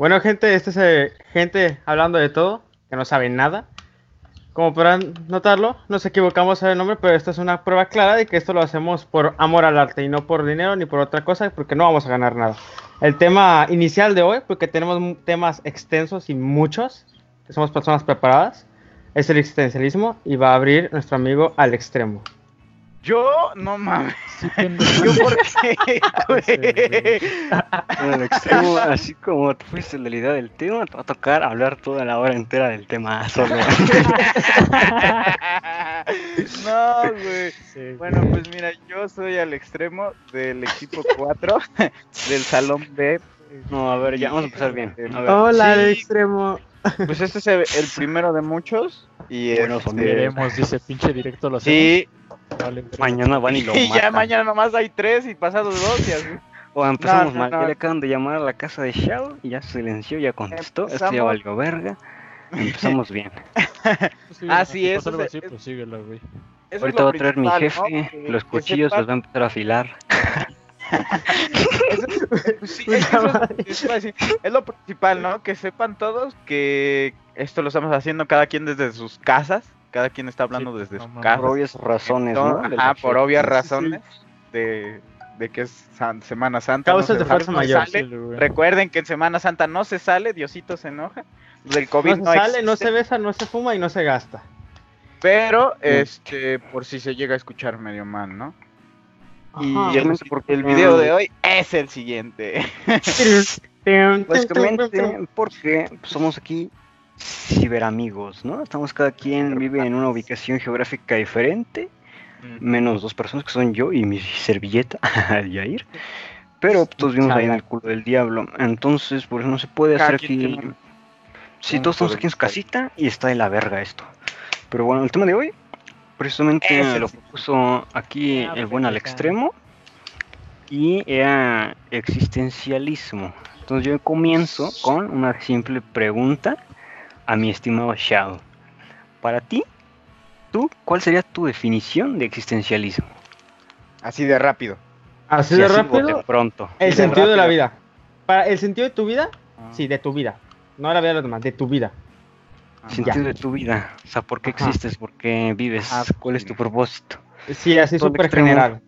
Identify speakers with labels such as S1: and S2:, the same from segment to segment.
S1: Bueno, gente, este es eh, gente hablando de todo, que no sabe nada. Como podrán notarlo, nos equivocamos en el nombre, pero esto es una prueba clara de que esto lo hacemos por amor al arte y no por dinero ni por otra cosa, porque no vamos a ganar nada. El tema inicial de hoy, porque tenemos temas extensos y muchos, que somos personas preparadas, es el existencialismo y va a abrir nuestro amigo al extremo.
S2: Yo, no mames. ¿Yo por qué,
S3: En el extremo, así como tú fuiste la idea del tema, te va a tocar hablar toda la hora entera del tema solo.
S2: no, güey. bueno, pues mira, yo soy al extremo del equipo 4 del salón B.
S3: No, a ver, ya vamos a empezar bien.
S1: Hola, al extremo.
S2: Pues este es el, primero de muchos. Y
S4: bueno, este... veremos, dice pinche directo lo
S2: Sí,
S3: mañana van y lo
S2: Y ya mañana nomás hay tres y pasados dos y así.
S3: O empezamos mal, ya le acaban de llamar a la casa de Shao y ya silenció, ya contestó, esto ya valió verga. Empezamos bien.
S2: Así es.
S3: Ahorita va a traer mi jefe, los cuchillos los va a empezar a afilar.
S2: sí, es, lo principal, ¿no? Que sepan todos que esto lo estamos haciendo cada quien desde sus casas cada quien está hablando desde su casa.
S3: Por obvias razones, ¿no?
S2: Ajá, por obvias razones de, de, que es Semana Santa.
S1: Causas de fuerza mayor.
S2: Recuerden que en Semana Santa no se sale, Diosito se enoja. Del COVID
S1: no, se sale, no se besa, no se fuma y no se gasta.
S2: Pero, este, por si se llega a escuchar medio mal, ¿no? Y porque el video de hoy es el siguiente.
S3: Básicamente porque somos aquí ciberamigos, ¿no? Estamos cada quien vive en una ubicación geográfica diferente, menos dos personas que son yo y mi servilleta, Yair. Pero todos vivimos ahí en el culo del diablo. Entonces, por eso no se puede hacer aquí. Si todos estamos aquí en su casita y está de la verga esto. Pero bueno, el tema de hoy, precisamente se lo puso aquí el buen al extremo. Y era existencialismo. Entonces yo comienzo con una simple pregunta a mi estimado Shadow. Para ti, tú, ¿cuál sería tu definición de existencialismo?
S2: Así de rápido.
S1: Así de rápido. De
S3: pronto.
S1: El sentido de la vida. Para el sentido de tu vida, ah. sí, de tu vida. No la vida de los demás, de tu vida.
S3: El sentido de tu vida. O sea, ¿por qué existes? ¿Por qué vives? Ah, ¿Cuál es tu propósito?
S1: Sí, así súper general.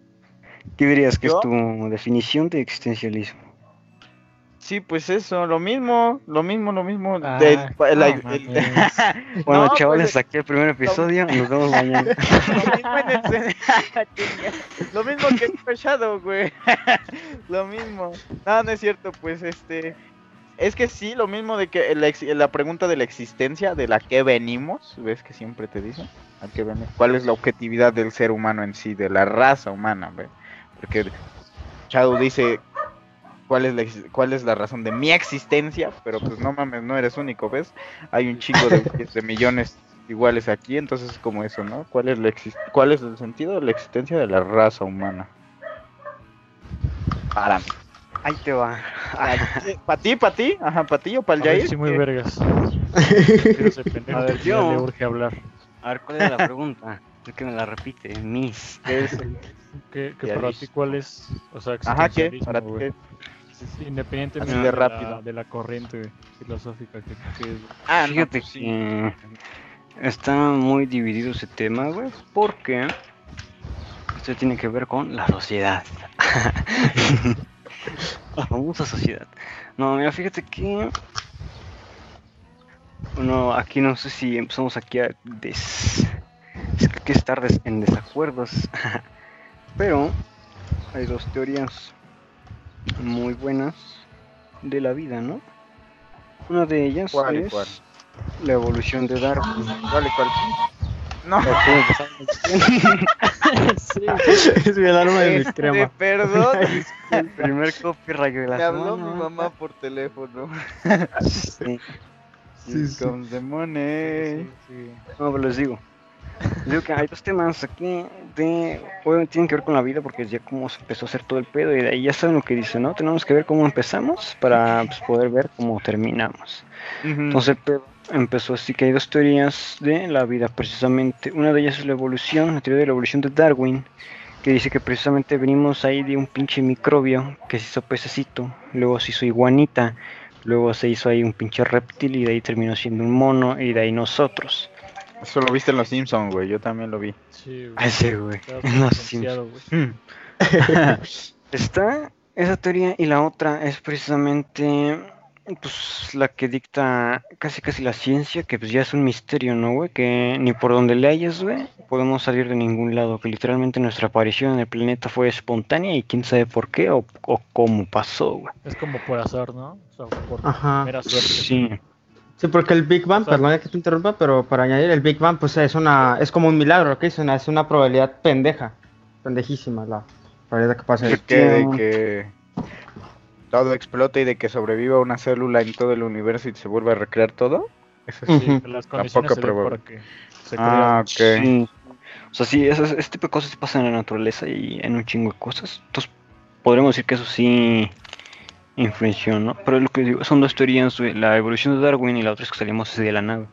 S3: ¿Qué dirías que es tu definición de existencialismo?
S2: Sí, pues eso, lo mismo, lo mismo, lo mismo.
S3: Ah, bueno, chavales, aquí el primer episodio, nos vemos mañana.
S2: lo mismo, que el Shadow, güey. lo mismo. No, no es cierto, pues este. Es que sí, lo mismo de que la, la pregunta de la existencia, de la que venimos, ves que siempre te dicen, ¿a qué venimos? ¿Cuál es la objetividad del ser humano en sí, de la raza humana, güey? Porque Shadow dice, cuál es la, cuál es la razón de mi existencia, pero pues no mames, no eres único, ¿ves? Hay un chico de, millones iguales aquí, entonces es como eso, ¿no? ¿Cuál es, la ¿Cuál es el sentido de la existencia de la raza humana? Para mí.
S3: Ahí te va.
S2: ¿Para ti, para ti? Ajá, ¿para ti o para el Jair?
S4: Sí, muy vergas. a
S3: ver, yo... le urge hablar. A ver, ¿cuál es la pregunta? Es que me la repite, Miss.
S4: ¿Qué, que para ti cuál es? O sea,
S2: Ajá, ¿qué? ¿Para ti qué?
S4: Independientemente de, rápido. de, la, corriente filosófica que, que...
S3: Ah, fíjate pues que está muy dividido ese tema, güey, porque esto tiene que ver con la sociedad. la famosa sociedad. No, mira, fíjate que bueno, aquí no sé si empezamos aquí a des... que estar en desacuerdos, pero hay dos teorías muy buenas de la vida, ¿no? Una de ellas es la evolución de Darwin.
S2: ¿Cuál cuál? No.
S1: sí, es mi alarma de mi crema.
S2: Este, perdón.
S3: El primer copyright de la
S2: Me habló mi mamá por teléfono.
S3: sí.
S2: Sí, sí. Con the money.
S3: No, pero les digo. Digo que hay dos temas aquí de, tienen que ver con la vida porque ya como se empezó a hacer todo el pedo y de ahí ya saben lo que dice, ¿no? Tenemos que ver cómo empezamos para pues, poder ver cómo terminamos. Entonces empezó así que hay dos teorías de la vida precisamente. Una de ellas es la evolución, la teoría de la evolución de Darwin, que dice que precisamente venimos ahí de un pinche microbio que se hizo pececito, luego se hizo iguanita, Luego se hizo ahí un pinche reptil y de ahí terminó siendo un mono y de ahí nosotros.
S2: Eso lo viste en Los Simpsons, güey. Yo también lo vi.
S4: Sí, güey.
S3: Ah, sí, güey.
S4: Estaba
S3: En los Simpsons. Está esa teoría y la otra es precisamente pues la que dicta casi casi la ciencia, que pues ya es un misterio, ¿no, güey? Que ni por donde le hayas, güey, podemos salir de ningún lado, que literalmente nuestra aparición en el planeta fue espontánea y quién sabe por qué o, o cómo pasó, güey.
S4: Es como por azar, ¿no? O sea, por
S1: Ajá.
S4: mera suerte.
S3: Sí,
S1: Sí, porque el Big Bang,
S4: O sea-
S1: perdón que te interrumpa, pero para añadir, el Big Bang pues es una es como un milagro, que es una, es una probabilidad pendeja, pendejísima la probabilidad que pase.
S2: Que, de que todo explote y de que sobreviva una célula en todo el universo y se vuelva a recrear todo. Eso sí.
S4: Sí,
S1: Ujú.
S4: que las
S2: Tampoco
S4: condiciones se den
S2: probable.
S4: para que se
S2: Ah,
S4: crea.
S2: ok.
S3: sí. O sea, sí, esas- este tipo de cosas sí pasan en la naturaleza y en un chingo de cosas. Entonces, podremos decir que eso sí influenció, ¿no? Pero lo que digo, son dos teorías, la evolución de Darwin y la otra es que salimos de la nave.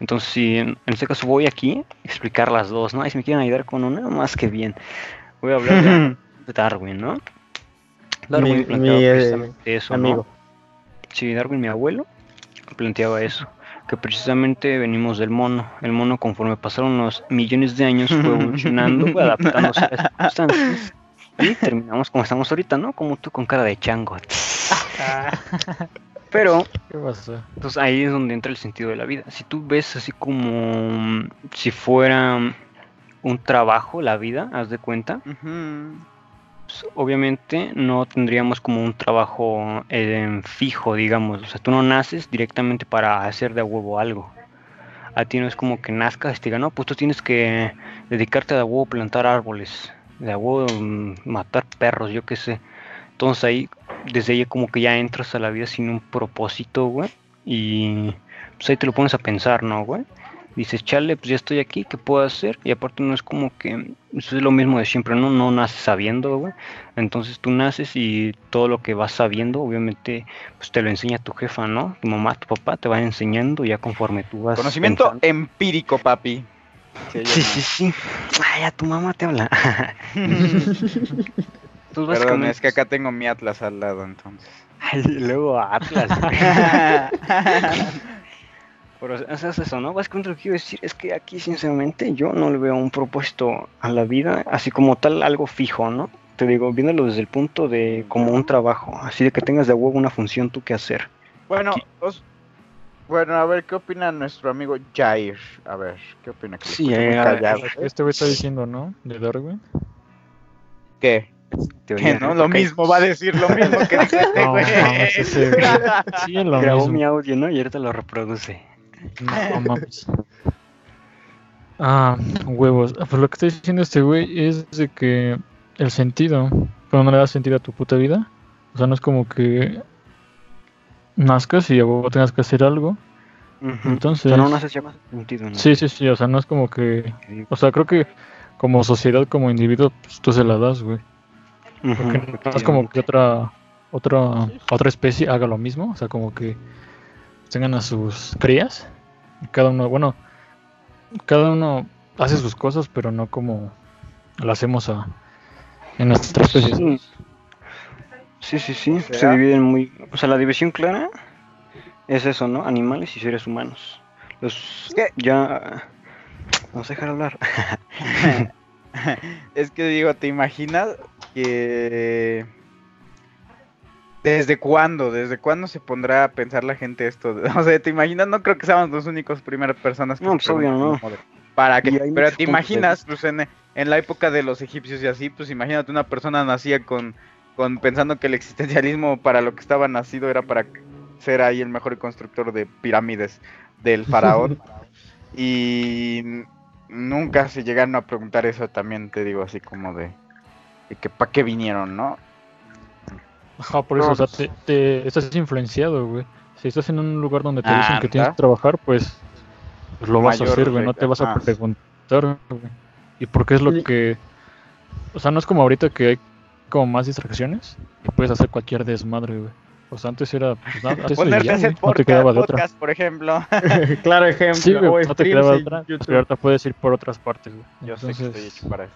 S3: Entonces, sí, en, este caso voy aquí a explicar las dos, ¿no? Y si me quieren ayudar con una, más que bien. Voy a hablar de, de Darwin, ¿no? Darwin
S1: Mi-
S3: planteaba
S1: mi, eh,
S3: precisamente eso, ¿no?
S1: amigo.
S3: Sí, Darwin, mi abuelo, planteaba eso, que precisamente venimos del mono. El mono, conforme pasaron unos millones de años, fue evolucionando, fue adaptándose a las circunstancias. Y terminamos como estamos ahorita, ¿no? Como tú con cara de chango. Pero,
S4: ¿Qué pasó?
S3: pues ahí es donde entra el sentido de la vida. Si tú ves así como si fuera un trabajo, la vida, haz de cuenta, pues, obviamente no tendríamos como un trabajo eh, fijo, digamos. O sea, tú no naces directamente para hacer de a huevo algo. A ti no es como que nazcas y te digan, no, pues tú tienes que dedicarte de a huevo a plantar árboles, de a huevo mm, matar perros, yo qué sé. Entonces ahí, desde ahí como que ya entras a la vida sin un propósito, güey. Y pues ahí te lo pones a pensar, ¿no, güey? Dices, chale, pues ya estoy aquí, ¿qué puedo hacer? Y aparte no es como que, eso es lo mismo de siempre, ¿no? No naces sabiendo, güey. Entonces tú naces y todo lo que vas sabiendo, obviamente, pues te lo enseña tu jefa, ¿no? Tu mamá, tu papá te van enseñando ya conforme tú vas.
S2: Conocimiento
S3: pensando.
S2: empírico, papi.
S3: Sí, sí, sí. Ay, ya tu mamá te habla. Pues
S2: Perdón, es que acá tengo mi Atlas al lado, entonces.
S3: Ay, luego Atlas. Pero o sea, es eso, ¿no? Básicamente lo que quiero decir es que aquí, sinceramente, yo no le veo un propósito a la vida, así como tal, algo fijo, ¿no? Te digo, viéndolo desde el punto de como un trabajo, así de que tengas de huevo una función tú que hacer.
S2: Bueno,
S3: Aquí.
S2: os- bueno, a ver, ¿qué opina nuestro amigo Jair? A ver, ¿qué opina? Que
S3: Sí, eh,
S2: callado.
S4: Este güey está diciendo, ¿no? De Darwin.
S2: ¿Qué? ¿Qué, no? Lo mismo, va a decir lo mismo que dice este
S4: No,
S2: güey.
S4: Sí, es lo
S3: Grabó
S4: mismo.
S3: mi audio, ¿no? Y ahorita lo reproduce.
S4: No mames. Ah, huevos. Pues lo que está diciendo este güey es de que el sentido, pero no le da sentido a tu puta vida. O sea, no es como que nazcas y a huevo tengas que hacer algo. Entonces-
S3: O sea, no naces ya más sentido, ¿no?
S4: Sí, sí, sí. O sea, no es como que. O sea, creo que como sociedad, como individuo, pues tú se la das, güey. Porque no es como que otra, otra, otra especie haga lo mismo. O sea, como que tengan a sus crías. Y cada uno, bueno, cada uno hace sus cosas, pero no como lo hacemos a, en nuestra especie.
S3: Sí. Sí, sí. Se dividen muy. O sea, la división clara es eso, ¿no? Animales y seres humanos. Los.
S2: ¿Qué?
S3: Ya. Vamos a dejar hablar.
S2: Es que digo, ¿te imaginas que... ¿Desde cuándo? ¿Desde cuándo se pondrá a pensar la gente esto? O sea, ¿te imaginas? No creo que seamos los únicos primeras personas que
S3: No, pues, obvio, no.
S2: ¿Para
S3: hay
S2: Pero te imaginas, pues en, en la época de los egipcios y así, pues imagínate una persona nacía con, con pensando que el existencialismo para lo que estaba nacido era para ser ahí el mejor constructor de pirámides del faraón. y nunca se llegaron a preguntar eso también, te digo, así como de, de que para qué vinieron, ¿no?
S4: Ajá, por eso,
S3: No,
S4: o sea, te, te- estás influenciado, güey. Si estás en un lugar donde te dicen que tienes que trabajar, pues, pues lo vas a hacer, güey. No te vas a preguntar, güey. ¿Y por qué es lo que...? O sea, no es como ahorita que hay como más distracciones y puedes hacer cualquier desmadre, güey. O sea, antes era, pues nada, y
S2: Ponerte
S4: ya,
S2: a hacer
S4: no te quedaba
S2: podcast,
S4: de otra.
S2: podcast, por ejemplo.
S1: claro ejemplo.
S4: Sí, güey,
S1: o
S4: no te quedaba de otra. Pero ahorita puedes ir por otras partes, güey.
S2: Yo sé que
S4: Entonces,
S2: estoy hecho para eso.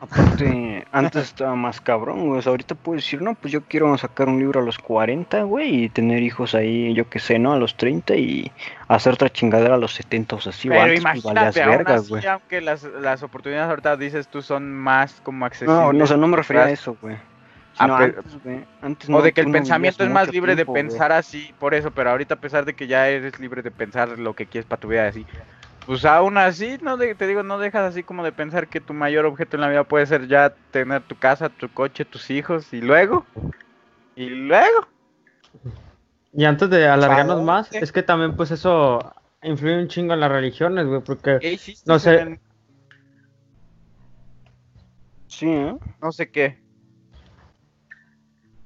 S3: Aparte, antes estaba más cabrón, güey. O sea, ahorita puedo decir, no, pues yo quiero sacar un libro a los 40, güey, y tener hijos ahí, yo qué sé, ¿no? A los 30 y hacer otra chingadera a los 70 o sea, así,
S2: Pero
S3: antes, pues,
S2: imagínate, aún
S3: vergas,
S2: así,
S3: güey.
S2: aunque las, las oportunidades ahorita dices tú son más como accesibles.
S3: No, no, o sea, no me refería
S2: aRas-
S3: eso, güey.
S2: Ah,
S3: Sino
S2: pero-
S3: antes, güey, antes
S2: O
S3: no-
S2: de que el
S3: no
S2: pensamiento es más libre
S3: tiempo,
S2: de
S3: güey.
S2: pensar así, por eso, pero ahorita a pesar de que ya eres libre de pensar lo que quieres para tu vida así, pues aún así, no de- te digo, no dejas así como de pensar que tu mayor objeto en la vida puede ser ya tener tu casa, tu coche, tus hijos, y luego, y luego,
S1: Y antes de alargarnos
S2: ¿Para
S1: más,
S2: dónde?
S1: es que también pues eso influye un chingo en las religiones, güey, porque
S2: ¿qué hiciste?
S1: No sé.
S2: en-
S3: Sí, ¿eh?
S2: No sé qué.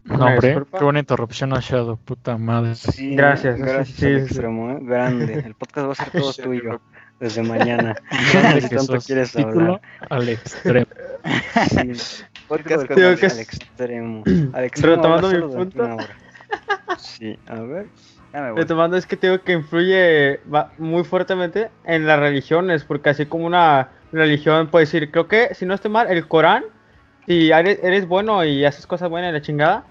S4: No,
S1: Una
S4: hombre,
S1: disculpa.
S4: qué buena interrupción ha Shadow, puta madre.
S3: Sí,
S1: Gracias,
S3: gracias
S1: sí, sí.
S3: extremo, ¿eh? Grande. El podcast va a ser todo tuyo desde mañana.
S4: Que
S3: tanto quieres
S4: título
S3: hablar.
S4: al extremo.
S3: Sí.
S2: Podcast con
S3: al
S1: es-
S3: extremo. Al extremo
S1: Retomando mi punto.
S3: Sí, a ver.
S1: Retomando es que te digo que influye muy fuertemente en las religiones, porque así como una religión puede decir, creo que si no estoy mal, el Corán, si eres, eres bueno y haces cosas buenas en la chingada,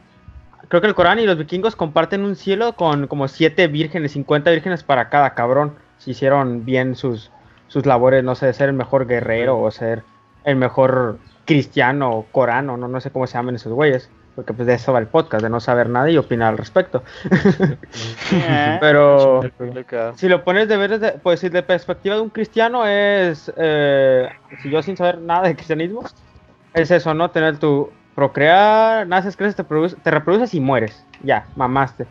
S1: creo que el Corán y los vikingos comparten un cielo con como siete vírgenes, 50 vírgenes para cada cabrón, hicieron bien sus, sus labores, no sé, de ser el mejor guerrero o ser el mejor cristiano o corano, no, no sé cómo se llaman esos güeyes, porque pues de eso va el podcast, de no saber nada y opinar al respecto. Pero
S2: complicado.
S1: si lo pones de ver desde, pues si de perspectiva de un cristiano es, eh, si yo sin saber nada de cristianismo, es eso, ¿no? Tener tu procrear, naces, creces, te, produce- te reproduces y mueres, ya, mamaste.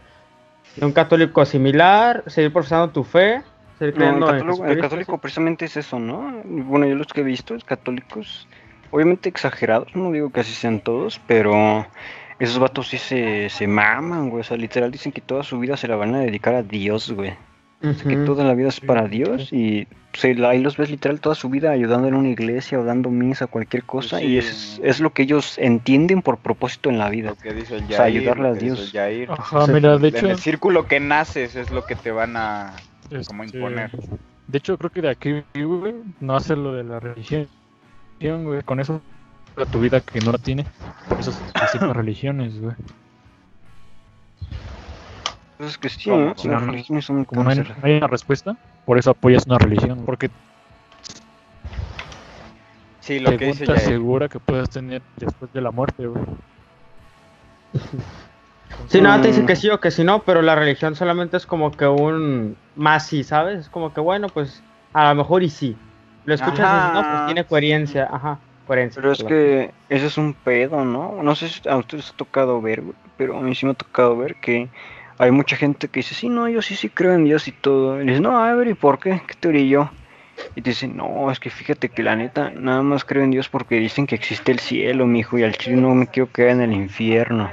S1: De un católico similar, seguir profesando tu fe,
S3: No, el, católico, el católico precisamente es eso, ¿no? Bueno, yo los que he visto, católicos, obviamente exagerados, no digo que así sean todos, pero esos vatos sí se, se maman, güey. O sea, literal dicen que toda su vida se la van a dedicar a Dios, güey.
S1: sí.
S3: O sea, que toda la vida es para Dios y se, la- ahí los ves literal toda su vida ayudando en una iglesia o dando misa, cualquier cosa, y es,
S2: Sí.
S3: es lo que ellos entienden por propósito en la vida.
S2: Lo que dice el
S3: O sea,
S2: Yair,
S3: ayudarle a Dios.
S4: Ajá, mira, de
S2: En
S4: hecho,
S2: el círculo que naces es lo que te van a como
S4: este,
S2: imponer.
S4: De hecho, creo que de aquí, güey, no hace lo de la religión, güey. Con eso, tu vida que no la tiene, por esas principales religiones, güey.
S3: Entonces que sí,
S2: ¿Cómo?
S3: ¿no?
S4: Sí,
S3: las
S4: no, no.
S3: religiones son
S4: Como no hay,
S3: cáncer.
S4: no hay una respuesta, por eso apoyas una religión. Porque
S2: Sí, lo que dice
S4: pregunta
S2: Yair.
S4: segura que puedas tener después de la muerte, güey.
S1: Sí, nada te dice
S3: Mm.
S1: que sí o que sí no, pero la religión solamente es como que un más sí, ¿sabes? Es como que bueno, pues a lo mejor y sí. Lo escuchas y dices, no, pues tiene coherencia, ajá, coherencia.
S3: Pero es que ese es un pedo, ¿no? No sé si a ustedes ha tocado ver, pero a mí sí me ha tocado ver que hay mucha gente que dice, sí, no, yo sí, sí creo en Dios y todo. Y dices, no, a ver, ¿y por qué? ¿Qué teoría yo? Y te dicen, no, es que fíjate que la neta, nada más creo en Dios porque dicen que existe el cielo, mijo, y al chile no me quiero quedar en el infierno.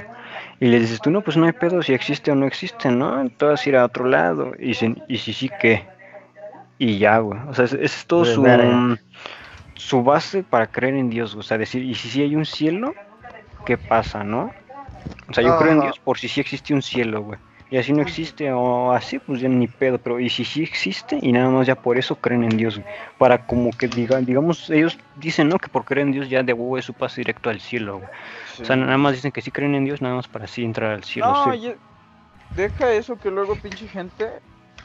S3: Y le dices tú, no, pues no hay pedo si existe o no existe, ¿no? A ir a otro lado. Y dicen, ¿y si sí qué? Y ya, güey. O sea, ese es todo
S1: Pues,
S3: su, su base para creer en Dios, güey. O sea, decir, ¿y si sí hay un cielo? ¿Qué pasa, no? O sea, yo creo en. Dios por si sí existe un cielo, güey. Y así no existe o así, pues ya ni pedo. Pero ¿y si sí existe? Y nada más ya por eso creen en Dios, güey. Para como que digan, digamos, ellos dicen, ¿no? Que por creer en Dios ya de huevo es su paso directo al cielo, güey.
S2: Sí.
S3: O sea, nada más dicen que sí creen en Dios, nada más para así entrar al cielo.
S2: No,
S3: sí.
S2: deja eso que luego pinche gente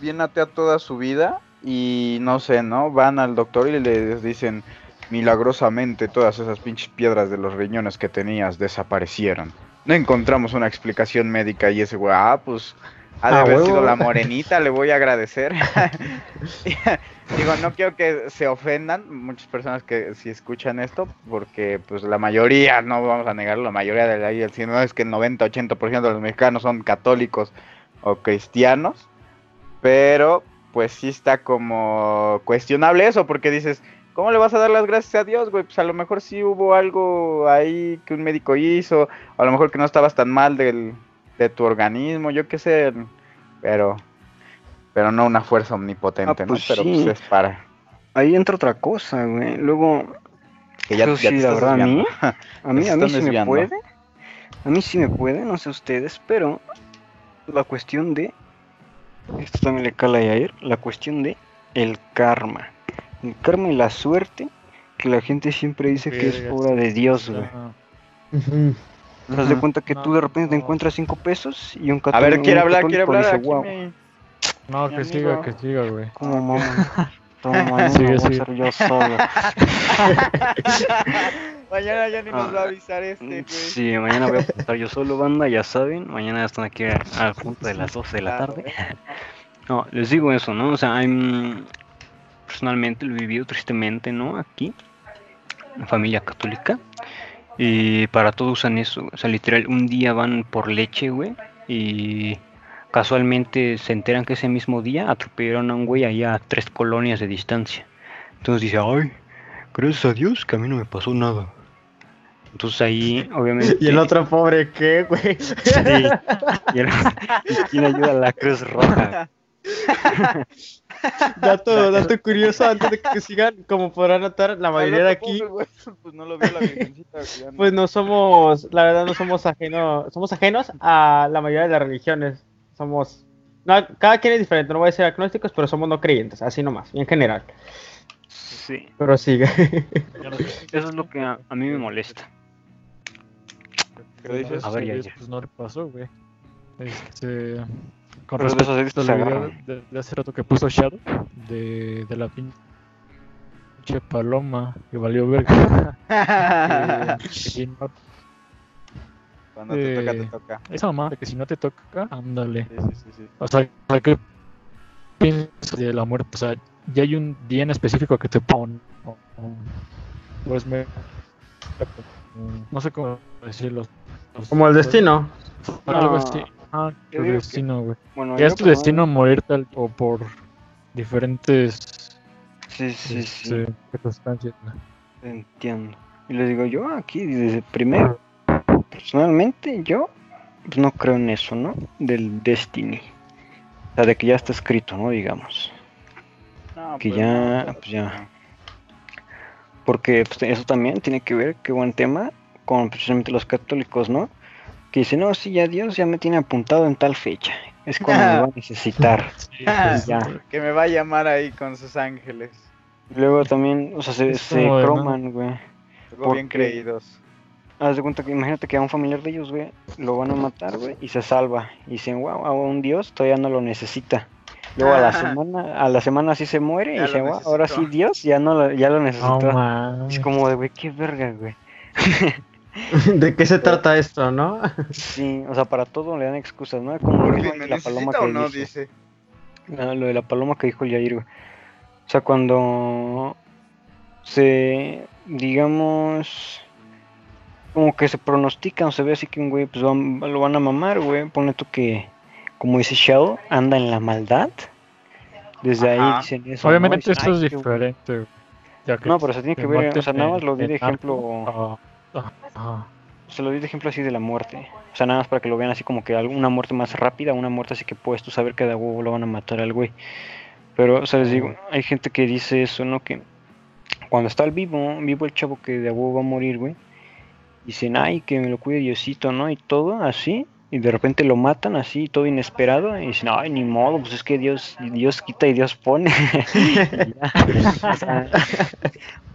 S2: viene atea toda su vida y no sé, ¿no? Van al doctor y les dicen milagrosamente todas esas pinches piedras de los riñones que tenías desaparecieron. No encontramos una explicación médica y ese güey, ah, pues ha de
S1: Ah,
S2: haber
S1: huevo.
S2: sido la morenita, le voy a agradecer. Digo, no quiero que se ofendan muchas personas que si escuchan esto, porque pues la mayoría, no vamos a negarlo, la mayoría de la si no es que el 90-80% de los mexicanos son católicos o cristianos, pero pues sí está como cuestionable eso, porque dices, ¿cómo le vas a dar las gracias a Dios, güey? Pues a lo mejor sí hubo algo ahí que un médico hizo, o a lo mejor que no estabas tan mal del, de tu organismo, yo qué sé, pero pero no una fuerza omnipotente,
S3: Ah, pues
S2: ¿no? Pero
S3: sí.
S2: pues es para
S3: Ahí entra otra cosa, güey. Luego,
S2: que ya,
S3: sí,
S2: te
S3: la verdad, a mí, a mí,
S2: Se
S3: a mí sí me puede. A mí sí me puede, no sé ustedes, pero la cuestión de. Esto también le cala a Yair. La cuestión de el karma. El karma y la suerte que la gente siempre dice que es obra de Dios, güey. ¿Te das de cuenta que
S4: No,
S3: tú de repente te
S4: no.
S3: encuentras cinco pesos y un
S2: A
S3: católico
S2: ver, quiere hablar, quiere hablar.
S3: dice, wow,
S2: me-
S4: No, que siga, que siga, güey.
S3: ¿cómo mamá? Toma, no
S4: Sigue,
S3: voy a yo solo.
S2: Mañana ya ni nos va a
S3: Ah,
S2: avisar este, güey.
S3: Sí, mañana voy a estar yo solo, banda, ya saben. Mañana están aquí a- al punto de las 12 de la tarde. No, les digo eso, ¿no? O sea, hay, mm, personalmente lo he vivido tristemente, ¿no? Aquí, en familia católica. Y para todos usan eso. O sea, literal, un día van por leche, güey. Y casualmente se enteran que ese mismo día atropellaron a un güey allá a tres colonias de distancia. Entonces dice, ay, gracias a Dios que a mí no me pasó nada. Entonces ahí, obviamente...
S1: Y el otro pobre, ¿qué, güey?
S3: Sí. Y, el- ¿y quién ayuda a la Cruz Roja?
S1: Dato, dato curioso, antes de que sigan, como podrán notar, la mayoría de aquí,
S2: Pues no lo vio la virgencita,
S1: pues no somos, la verdad no somos ajenos, somos ajenos a la mayoría de las religiones. Somos, no, cada quien es diferente, no voy a decir agnósticos, pero somos no creyentes, así nomás, en general.
S3: Sí,
S1: Pero sigue.
S3: Eso es lo que a, a mí me molesta.
S2: ¿Qué dices?
S3: A ver, ya,
S4: Pues,
S3: ya.
S4: Pues no le pasó, güey. Este, con
S3: Pero de
S4: respecto
S3: edits
S4: al
S3: se
S4: de, de hace rato que puso Shadow, de, de la pinche paloma que valió verga. que- que si no-
S2: Cuando te toca, te
S4: Eh,
S2: toca.
S4: esa mamá de que si no te toca, ándale.
S2: Sí, sí, sí, sí.
S4: O sea, ¿qué piensas de la muerte? O sea, ya hay un día en específico que te o- Pues me. No sé cómo decirlo.
S1: Como el destino.
S4: Algo así. Ah,
S3: yo
S4: tu destino, güey.
S3: Bueno,
S4: Ya es tu
S3: como-
S4: destino morir tal o por diferentes
S3: Sí, sí, sí,
S4: este, circunstancias. güey.
S3: entiendo. Y les digo, yo aquí desde primero, personalmente, yo pues, no creo en eso, ¿no? Del Destiny. O sea, de que ya está escrito, ¿no? Digamos.
S2: No,
S3: Que
S2: pues,
S3: ya, pues ya. Porque pues, eso también tiene que ver, qué buen tema, con precisamente los católicos, ¿no? Que dicen, no, sí, ya Dios ya me tiene apuntado en tal fecha. Es cuando me va a necesitar.
S4: Sí,
S2: Ah,
S4: pues,
S3: ya.
S2: Que me va a llamar ahí con sus ángeles.
S3: Luego también, o sea, se, se croman, güey.
S2: Bien creídos.
S3: Haz de cuenta que imagínate que a un familiar de ellos, güey, lo van a matar, güey, y se salva. Y dicen, wow, a un Dios todavía no lo necesita. Luego a la
S2: Ah.
S3: semana, a la semana sí se muere
S2: Ya
S3: y dicen, wow, ahora sí. Dios ya no lo, ya lo
S4: mames.
S3: es como de, güey, qué verga, güey.
S1: ¿De qué se trata esto, no?
S3: Sí, o sea, para todo le dan excusas, ¿no? Como lo de la paloma que
S2: o no,
S3: dice.
S2: dice.
S3: Ah, lo de la paloma que dijo el Yair, güey. O sea, cuando se, digamos, como que se pronostica o se ve así que un güey pues va- lo van a mamar, güey. Pone tú que, como dice Shadow, anda en la maldad. Desde ahí
S2: Ajá.
S3: dicen eso. ¿no?
S4: Obviamente
S3: Dicen,
S4: esto es diferente. que
S3: No, pero se tiene que ver, o sea, nada más lo di de ejemplo, se lo di de ejemplo así de la muerte. O sea, nada más para que lo vean así como que alguna muerte más rápida, una muerte así que puedes tú saber que de huevo lo van a matar al güey. Pero, o sea, les digo, hay gente que dice eso, ¿no? Que cuando está el vivo, vivo el chavo que de huevo va a morir, güey. Dicen, ay, que me lo cuide Diosito, ¿no? Y todo así. Y de repente lo matan así, todo inesperado. Y dicen, ay, ni modo, pues es que Dios, Dios quita y Dios pone. Y ya. O sea,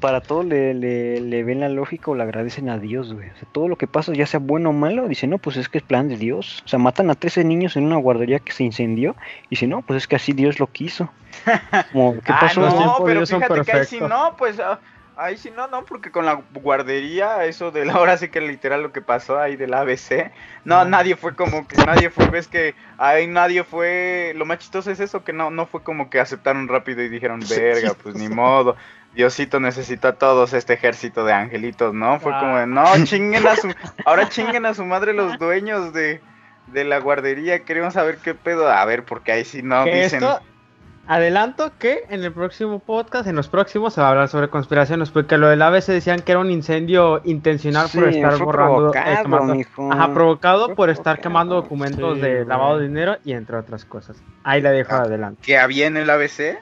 S3: para todo le, le, le ven la lógica o le agradecen a Dios, güey. O sea, todo lo que pasa, ya sea bueno o malo, dicen, no, pues es que es plan de Dios. O sea, matan a 13 niños en una guardería que se incendió. Y dicen, no, pues es que así Dios lo quiso. Como, ¿qué
S2: Ah,
S3: pasó?
S2: No, pero fíjate que ahí sí no, pues ah, ahí sí no, no, porque con la guardería, eso de la hora sí que literal lo que pasó ahí del ABC, no, nadie fue como que, nadie fue, ves que ahí nadie fue, lo más chistoso es eso, que no, no fue como que aceptaron rápido y dijeron, verga, pues ni modo, Diosito necesita a todos este ejército de angelitos, ¿no? Fue como de, no, chinguen a su, ahora chinguen a su madre los dueños de, de la guardería, queremos saber qué pedo, a ver, porque ahí sí no, dicen...
S1: esto, adelanto que en el próximo podcast, en los próximos, se va a hablar sobre conspiraciones, porque lo del ABC decían que era un incendio intencional por estar
S3: fue
S1: borrando, eh,
S3: provocado,
S1: quemando- ajá, provocado
S3: Fue
S1: por estar
S3: provocado.
S1: quemando documentos
S4: Sí,
S1: de lavado de dinero y entre otras cosas. Ahí la dejo
S2: Ah.
S1: adelante.
S2: que había en el ABC.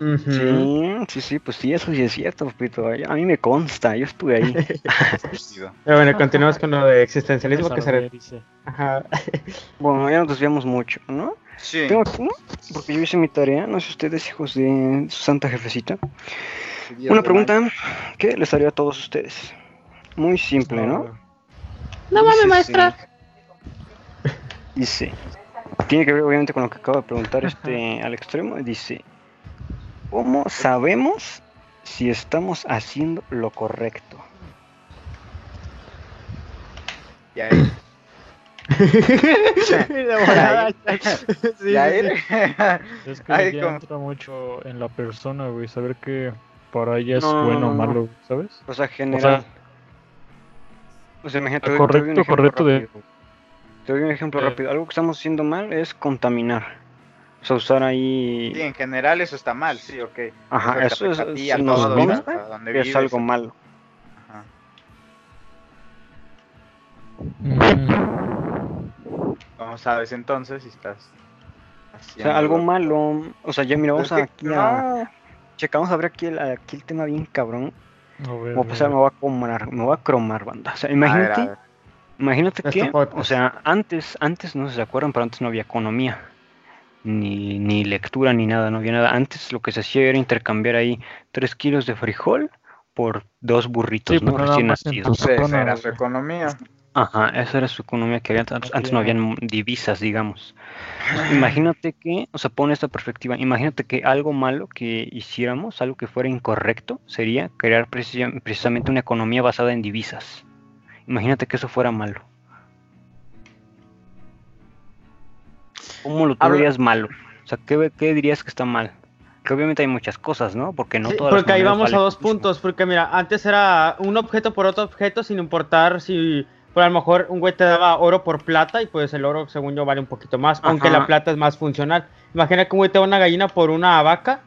S3: Sí, sí, sí, pues sí, eso sí es cierto, papito. A mí me consta, yo estuve ahí.
S1: Pero bueno, continuemos con lo de existencialismo que se... Ajá.
S3: bueno, ya nos desviamos mucho, ¿no?
S2: Sí.
S3: Tengo aquí, porque yo hice mi tarea, no sé ustedes, hijos de su santa jefecita. Una pregunta que les haría a todos ustedes. Muy simple, ¿no?
S1: No mames, maestra.
S3: Dice, tiene que ver obviamente con lo que acaba de preguntar este al extremo. Dice, ¿cómo sabemos si estamos haciendo lo correcto?
S2: Ya,
S1: De volada, sí,
S2: Ya,
S1: sí, sí.
S4: Es que
S2: Ay,
S4: ya
S2: como-
S4: entra mucho en la persona, güey. Saber que para ella es
S3: No, no,
S4: bueno
S3: no,
S4: o
S3: no.
S4: malo, ¿sabes?
S3: O sea, general. O sea, imagínate, te
S4: correcto,
S3: un ejemplo
S4: correcto de-
S3: rápido. Te doy un ejemplo
S4: Eh.
S3: rápido. Algo que estamos haciendo mal es contaminar. O sea, usar ahí...
S2: Sí, en general eso está mal, sí, ok.
S3: Ajá,
S2: te
S3: eso es, nos
S2: donde
S3: es algo malo.
S2: Ajá.
S4: Ujú.
S2: ¿Cómo sabes entonces si estás
S3: O sea, algo
S2: lo-
S3: malo. O sea, ya mira,
S2: Es
S3: vamos
S2: que
S3: aquí a...
S2: no.
S3: Checa, vamos a ver aquí el, aquí el tema bien cabrón.
S4: A ver,
S3: Voy a pasar,
S4: a
S3: me voy a cromar, me voy a cromar, banda. O sea,
S2: A ver,
S3: imagínate,
S2: a ver.
S3: imagínate
S1: Este
S3: que,
S1: podcast.
S3: o sea, antes, antes no sé si se acuerdan, pero antes no había economía, ni, ni lectura, ni nada, no había nada. Antes lo que se hacía era intercambiar ahí 3 kilos de frijol por dos burritos,
S4: Sí,
S3: ¿no? Recién nacidos.
S2: era su economía.
S3: Ajá, esa era su economía que había antes, antes no
S4: había-
S3: habían divisas, digamos. Imagínate que, o sea, pone esta perspectiva, imagínate que algo malo que hiciéramos, algo que fuera incorrecto, sería crear preci- precisamente una economía basada en divisas. Imagínate que eso fuera malo. ¿Cómo lo verías malo? O sea, ¿qué, dirías que está mal? Que obviamente hay muchas cosas, ¿no? Porque no
S1: Sí,
S3: todas las
S1: porque ahí vamos a dos puntos, porque mira, antes era un objeto por otro objeto sin importar si, por a lo mejor un güey te daba oro por plata y pues el oro según yo vale un poquito más, aunque la plata es más funcional. Imagina que un güey te da una gallina por una vaca,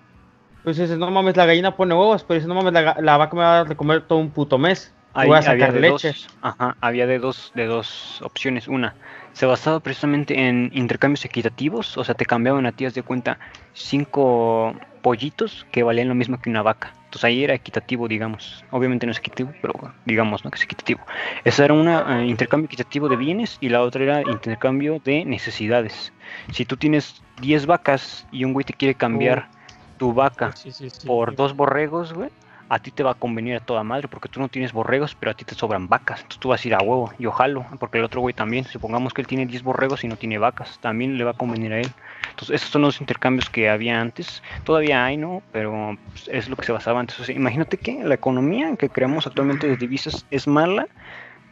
S1: pues dices, no mames, la gallina pone huevos, pero dices, no mames, la, la vaca me va a dar de comer todo un puto mes.
S3: Ahí
S1: voy a
S3: había
S1: sacar
S3: de
S1: leche.
S3: dos, ajá, había de dos, de dos opciones. Una, se basaba precisamente en intercambios equitativos, o sea, te cambiaban a ti, de cuenta, cinco pollitos que valían lo mismo que una vaca. Entonces ahí era equitativo, digamos. Obviamente no es equitativo, pero digamos, ¿no? Que es equitativo. Esa era una eh, intercambio equitativo de bienes y la otra era intercambio de necesidades. Si tú tienes 10 vacas y un güey te quiere cambiar tu vaca
S4: Sí, sí, sí.
S3: por dos borregos, güey, a ti te va a convenir a toda madre, porque tú no tienes borregos, pero a ti te sobran vacas. Entonces tú vas a ir a huevo y ojalá, porque el otro güey también. Supongamos que él tiene 10 borregos y no tiene vacas, también le va a convenir a él. Entonces, esos son los intercambios que había antes. Todavía hay, ¿no? Pero pues, es lo que se basaba antes. Imagínate que la economía que creamos actualmente de divisas es mala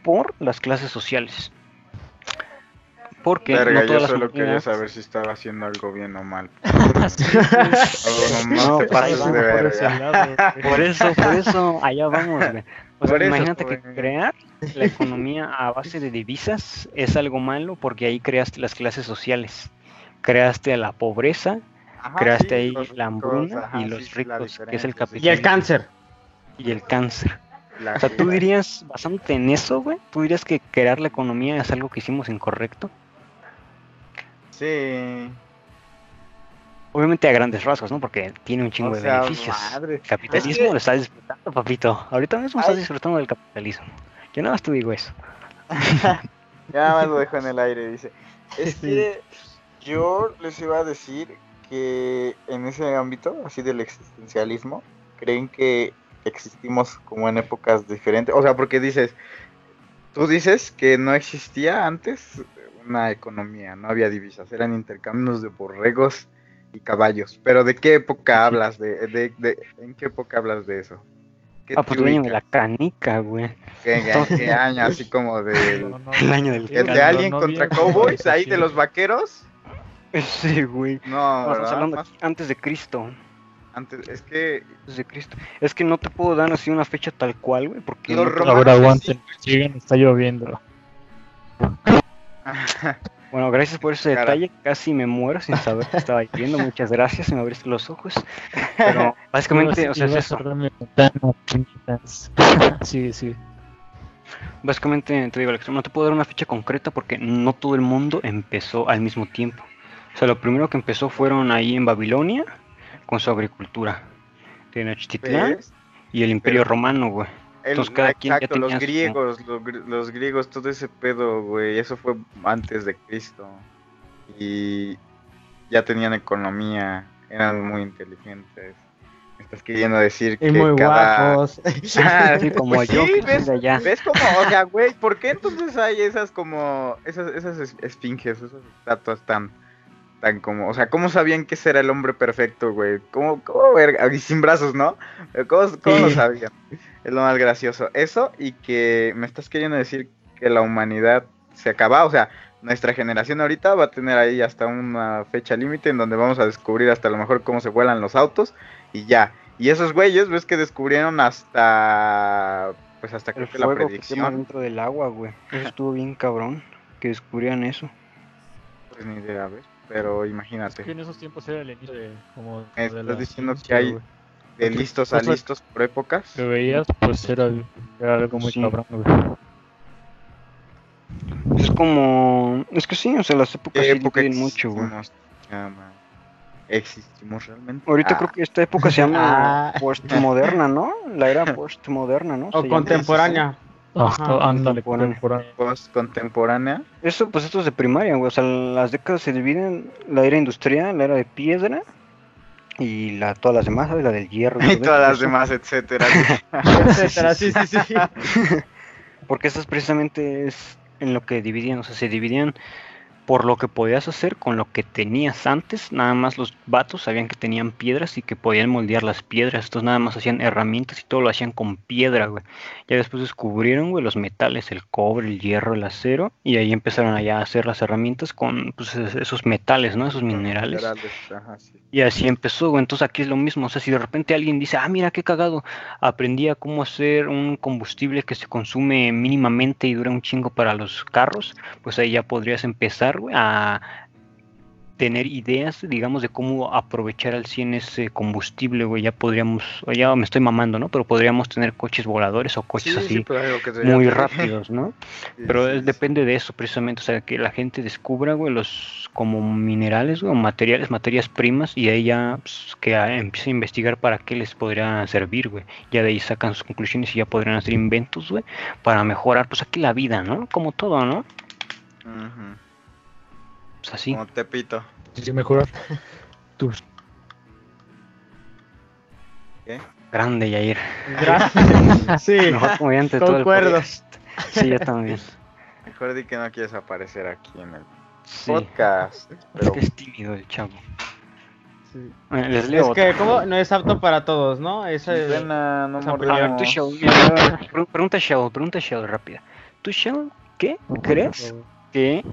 S3: por las clases sociales. Porque
S2: Verga,
S3: no
S2: yo
S3: todas las
S2: solo quería saber si estaba haciendo algo bien o mal.
S4: Sí,
S2: Oh, no,
S3: pues ahí
S2: de
S4: por ese lado.
S3: Por eso, por eso, allá vamos, güey. O sea,
S2: Por eso,
S3: imagínate que
S2: güey.
S3: crear la economía a base de divisas es algo malo porque ahí creaste las clases sociales. Creaste a la pobreza
S2: Ajá,
S3: creaste
S2: sí,
S3: ahí la hambruna
S2: ajá,
S3: y los ricos, que es el
S2: sí.
S1: Y el cáncer.
S3: y el cáncer.
S2: La-
S3: O sea, tú dirías, basándote en eso, güey, tú dirías que crear la economía es algo que hicimos incorrecto.
S2: Sí.
S3: Obviamente a grandes rasgos, ¿no? Porque tiene un chingo
S2: O
S3: de
S2: sea,
S3: beneficios.
S2: madre.
S3: El capitalismo
S2: Es que-
S3: lo estás disfrutando, papito. Ahorita mismo estás disfrutando del capitalismo. Yo nada más te digo eso.
S2: Ya nada más lo dejo en el aire, dice. Es que yo les iba a decir que en ese ámbito, así del existencialismo, creen que existimos como en épocas diferentes. O sea, porque dices, tú dices que no existía antes una economía, no había divisas, eran intercambios de borregos y caballos. Pero ¿de qué época hablas? De, de, de- ¿En qué época hablas de eso? ¿Qué
S3: Ah, pues
S2: ubicas?
S3: la canica, güey.
S2: ¿Qué, qué- qué año? Así como de...
S4: No, no,
S3: El año del
S4: sí,
S2: ¿De Alien
S4: no
S2: contra Cowboys? ¿Ahí de
S4: sí.
S2: los vaqueros?
S3: Sí, güey.
S2: No, ¿verdad?
S3: hablando
S2: Más
S3: antes de Cristo.
S2: antes, es que
S3: Antes de Cristo. Es que no te puedo dar así una fecha tal cual, güey, porque
S2: Los
S3: no te-
S2: romanos-
S4: A ver,
S2: Romanos,
S4: aguanten, sigan, está lloviendo.
S3: Bueno, gracias por ese
S2: Cara.
S3: detalle. Casi me muero sin saber que estaba viendo. Muchas gracias, me abriste los ojos. Pero básicamente, o sea, es eso.
S4: Sí, sí.
S3: Básicamente, te digo, Alex, no te puedo dar una fecha concreta porque no todo el mundo empezó al mismo tiempo. O sea, lo primero que empezó fueron ahí en Babilonia con su agricultura. Tenochtitlán y el Imperio Romano, güey.
S2: El-
S3: Entonces, cada quien ya
S2: exacto, los
S3: su-
S2: griegos, los, gr- los griegos, todo ese pedo, güey, eso fue antes de Cristo. Y ya tenían economía, eran muy inteligentes. Me estás queriendo decir
S1: Y
S2: que
S1: muy
S2: cada...
S1: guapos.
S2: Ah,
S3: Sí, como
S2: pues
S3: yo,
S2: sí,
S3: que
S2: ¿ves?
S3: allá.
S2: ¿Ves cómo? O sea, güey, ¿por qué entonces hay esas como. esas, esas es- esfinges, esas estatuas tan. Tan como. O sea, ¿cómo sabían que ese era el hombre perfecto, güey? ¿Cómo, cómo verga? Y sin brazos, ¿no? ¿Cómo, cómo lo sabían? Es lo más gracioso. Eso y que me estás queriendo decir que la humanidad se acaba. O sea, nuestra generación ahorita va a tener ahí hasta una fecha límite en donde vamos a descubrir hasta a lo mejor cómo se vuelan los autos y ya. Y esos güeyes, ves que descubrieron hasta. Pues hasta
S3: El
S2: creo que la
S3: fuego que quema
S2: predicción.
S3: dentro del agua, güey. Eso estuvo bien cabrón. Que descubrieran eso.
S2: Pues ni idea, ¿ves? Pero
S4: Es
S2: imagínate.
S4: que en esos tiempos era el inicio de, como
S2: Me
S4: de
S2: estás
S4: la
S2: diciendo que hay-. De
S4: Porque
S2: listos a
S4: cosas
S2: listos por épocas.
S4: que veías, pues era, era algo muy
S3: Sí.
S4: cabrón, güey.
S3: Es como. Es que sí, o sea, las épocas
S2: ¿Qué
S3: sí
S2: época
S3: mucho, güey.
S2: existimos? Llama- ¿Existimos realmente?
S3: Ahorita
S2: Ah,
S3: creo que esta época se llama
S1: Ah.
S3: postmoderna, ¿no? La era postmoderna, ¿no?
S1: o
S3: Se llama.
S1: contemporánea.
S4: Ah,
S1: Ajá,
S4: ándale.
S2: Post-contemporánea.
S3: Eso, pues esto es de primaria, güey. O sea, las décadas se dividen la era industrial, la era de piedra y la, todas las demás, ¿sabes? La del hierro.
S2: Y todas las
S3: eso.
S2: demás, etcétera.
S1: etcétera. Sí, sí, sí.
S3: Porque estas precisamente es en lo que dividían, o sea, se dividían por lo que podías hacer con lo que tenías antes. Nada más los vatos sabían que tenían piedras y que podían moldear las piedras. Estos nada más hacían herramientas y todo lo hacían con piedra, güey. Ya después descubrieron, güey, los metales, el cobre, el hierro, el acero. Y ahí empezaron allá a hacer las herramientas con pues, es- esos metales, ¿no? Esos minerales.
S2: Minerales, ajá, sí.
S3: Y así empezó, güey. Entonces aquí es lo mismo. O sea, si de repente alguien dice, ah, mira qué cagado, aprendí a cómo hacer un combustible que se consume mínimamente y dura un chingo para los carros, pues ahí ya podrías empezar, güey, a tener ideas, digamos, de cómo aprovechar al 100 ese combustible, güey. Ya podríamos, o ya me estoy mamando, ¿no? Pero podríamos tener coches voladores o coches
S2: Sí,
S3: así
S2: sí, pero
S3: muy rápidos, ¿no?
S2: Sí,
S3: Pero es- depende de eso precisamente, o sea, que la gente descubra, güey, los como minerales, güey, o materiales, materias primas, y ahí ya pues, que empiece a investigar para qué les podría servir, güey. Ya de ahí sacan sus conclusiones y ya podrían hacer inventos, güey, para mejorar, pues aquí la vida, ¿no? Como todo, ¿no?
S2: Ujú,
S3: Pues así.
S2: Como Tepito.
S4: Sí, sí, mejorar tus
S3: Grande, Yair.
S1: Gracias. Sí,
S3: Mejor comediante de todo el
S1: concuerdo.
S3: podcast. Sí, yo también.
S2: Mejor di que no quieres aparecer aquí en el
S3: Sí.
S2: podcast.
S3: Es
S2: Pero
S3: que es tímido el chavo.
S1: Sí.
S3: Bueno, les leo
S1: Es
S3: otra.
S1: que como no es apto para todos, ¿no? Esa es-
S2: Pena, no
S3: A ver, tú. Shell, pregunta Shell, pregunta Shell rápida. ¿Tú, Shell, qué crees que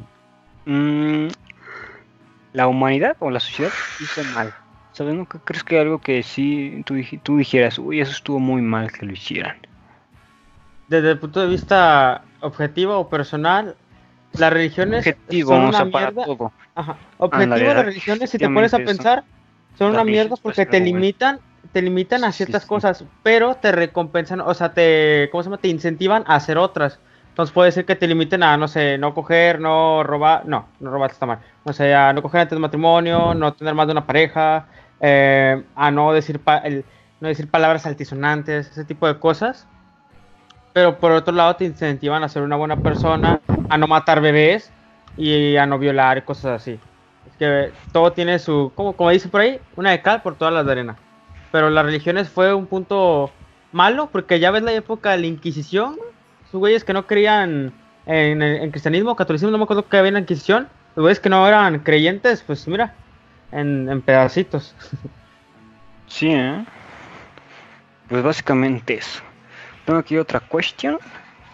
S3: mm, la humanidad o la sociedad hizo mal? ¿Sabes? ¿No? ¿Qué ¿Crees que algo que sí tú, dij- tú dijeras, uy, eso estuvo muy mal que lo hicieran?
S1: Desde el punto de vista objetivo o personal, las religiones
S3: Objetivo,
S1: son una mierda.
S3: todo.
S1: Ajá. Objetivo,
S3: Ándale,
S1: las religiones, si te pones a pensar, son una mierda porque te limitan, te limitan a
S3: sí,
S1: ciertas
S3: sí.
S1: cosas, pero te recompensan, o sea, te, ¿cómo se llama? Te incentivan a hacer otras. Entonces puede ser que te limiten a, no sé, no coger, no robar, no, no robar está mal. O sea, no coger antes del matrimonio, no tener más de una pareja, eh, a no decir, pa- el- no decir palabras altisonantes, ese tipo de cosas. Pero por otro lado te incentivan a ser una buena persona, a no matar bebés y a no violar y cosas así. Es que todo tiene su, como, como dice por ahí, una de cal por todas las de arena. Pero las religiones fue un punto malo, porque ya ves la época de la Inquisición, sus güeyes que no creían en, en cristianismo, catolicismo, no me acuerdo que había en la Inquisición, los güeyes que no eran creyentes, pues mira, en, en pedacitos.
S3: Sí, ¿eh? Pues básicamente eso. Tengo aquí otra cuestión,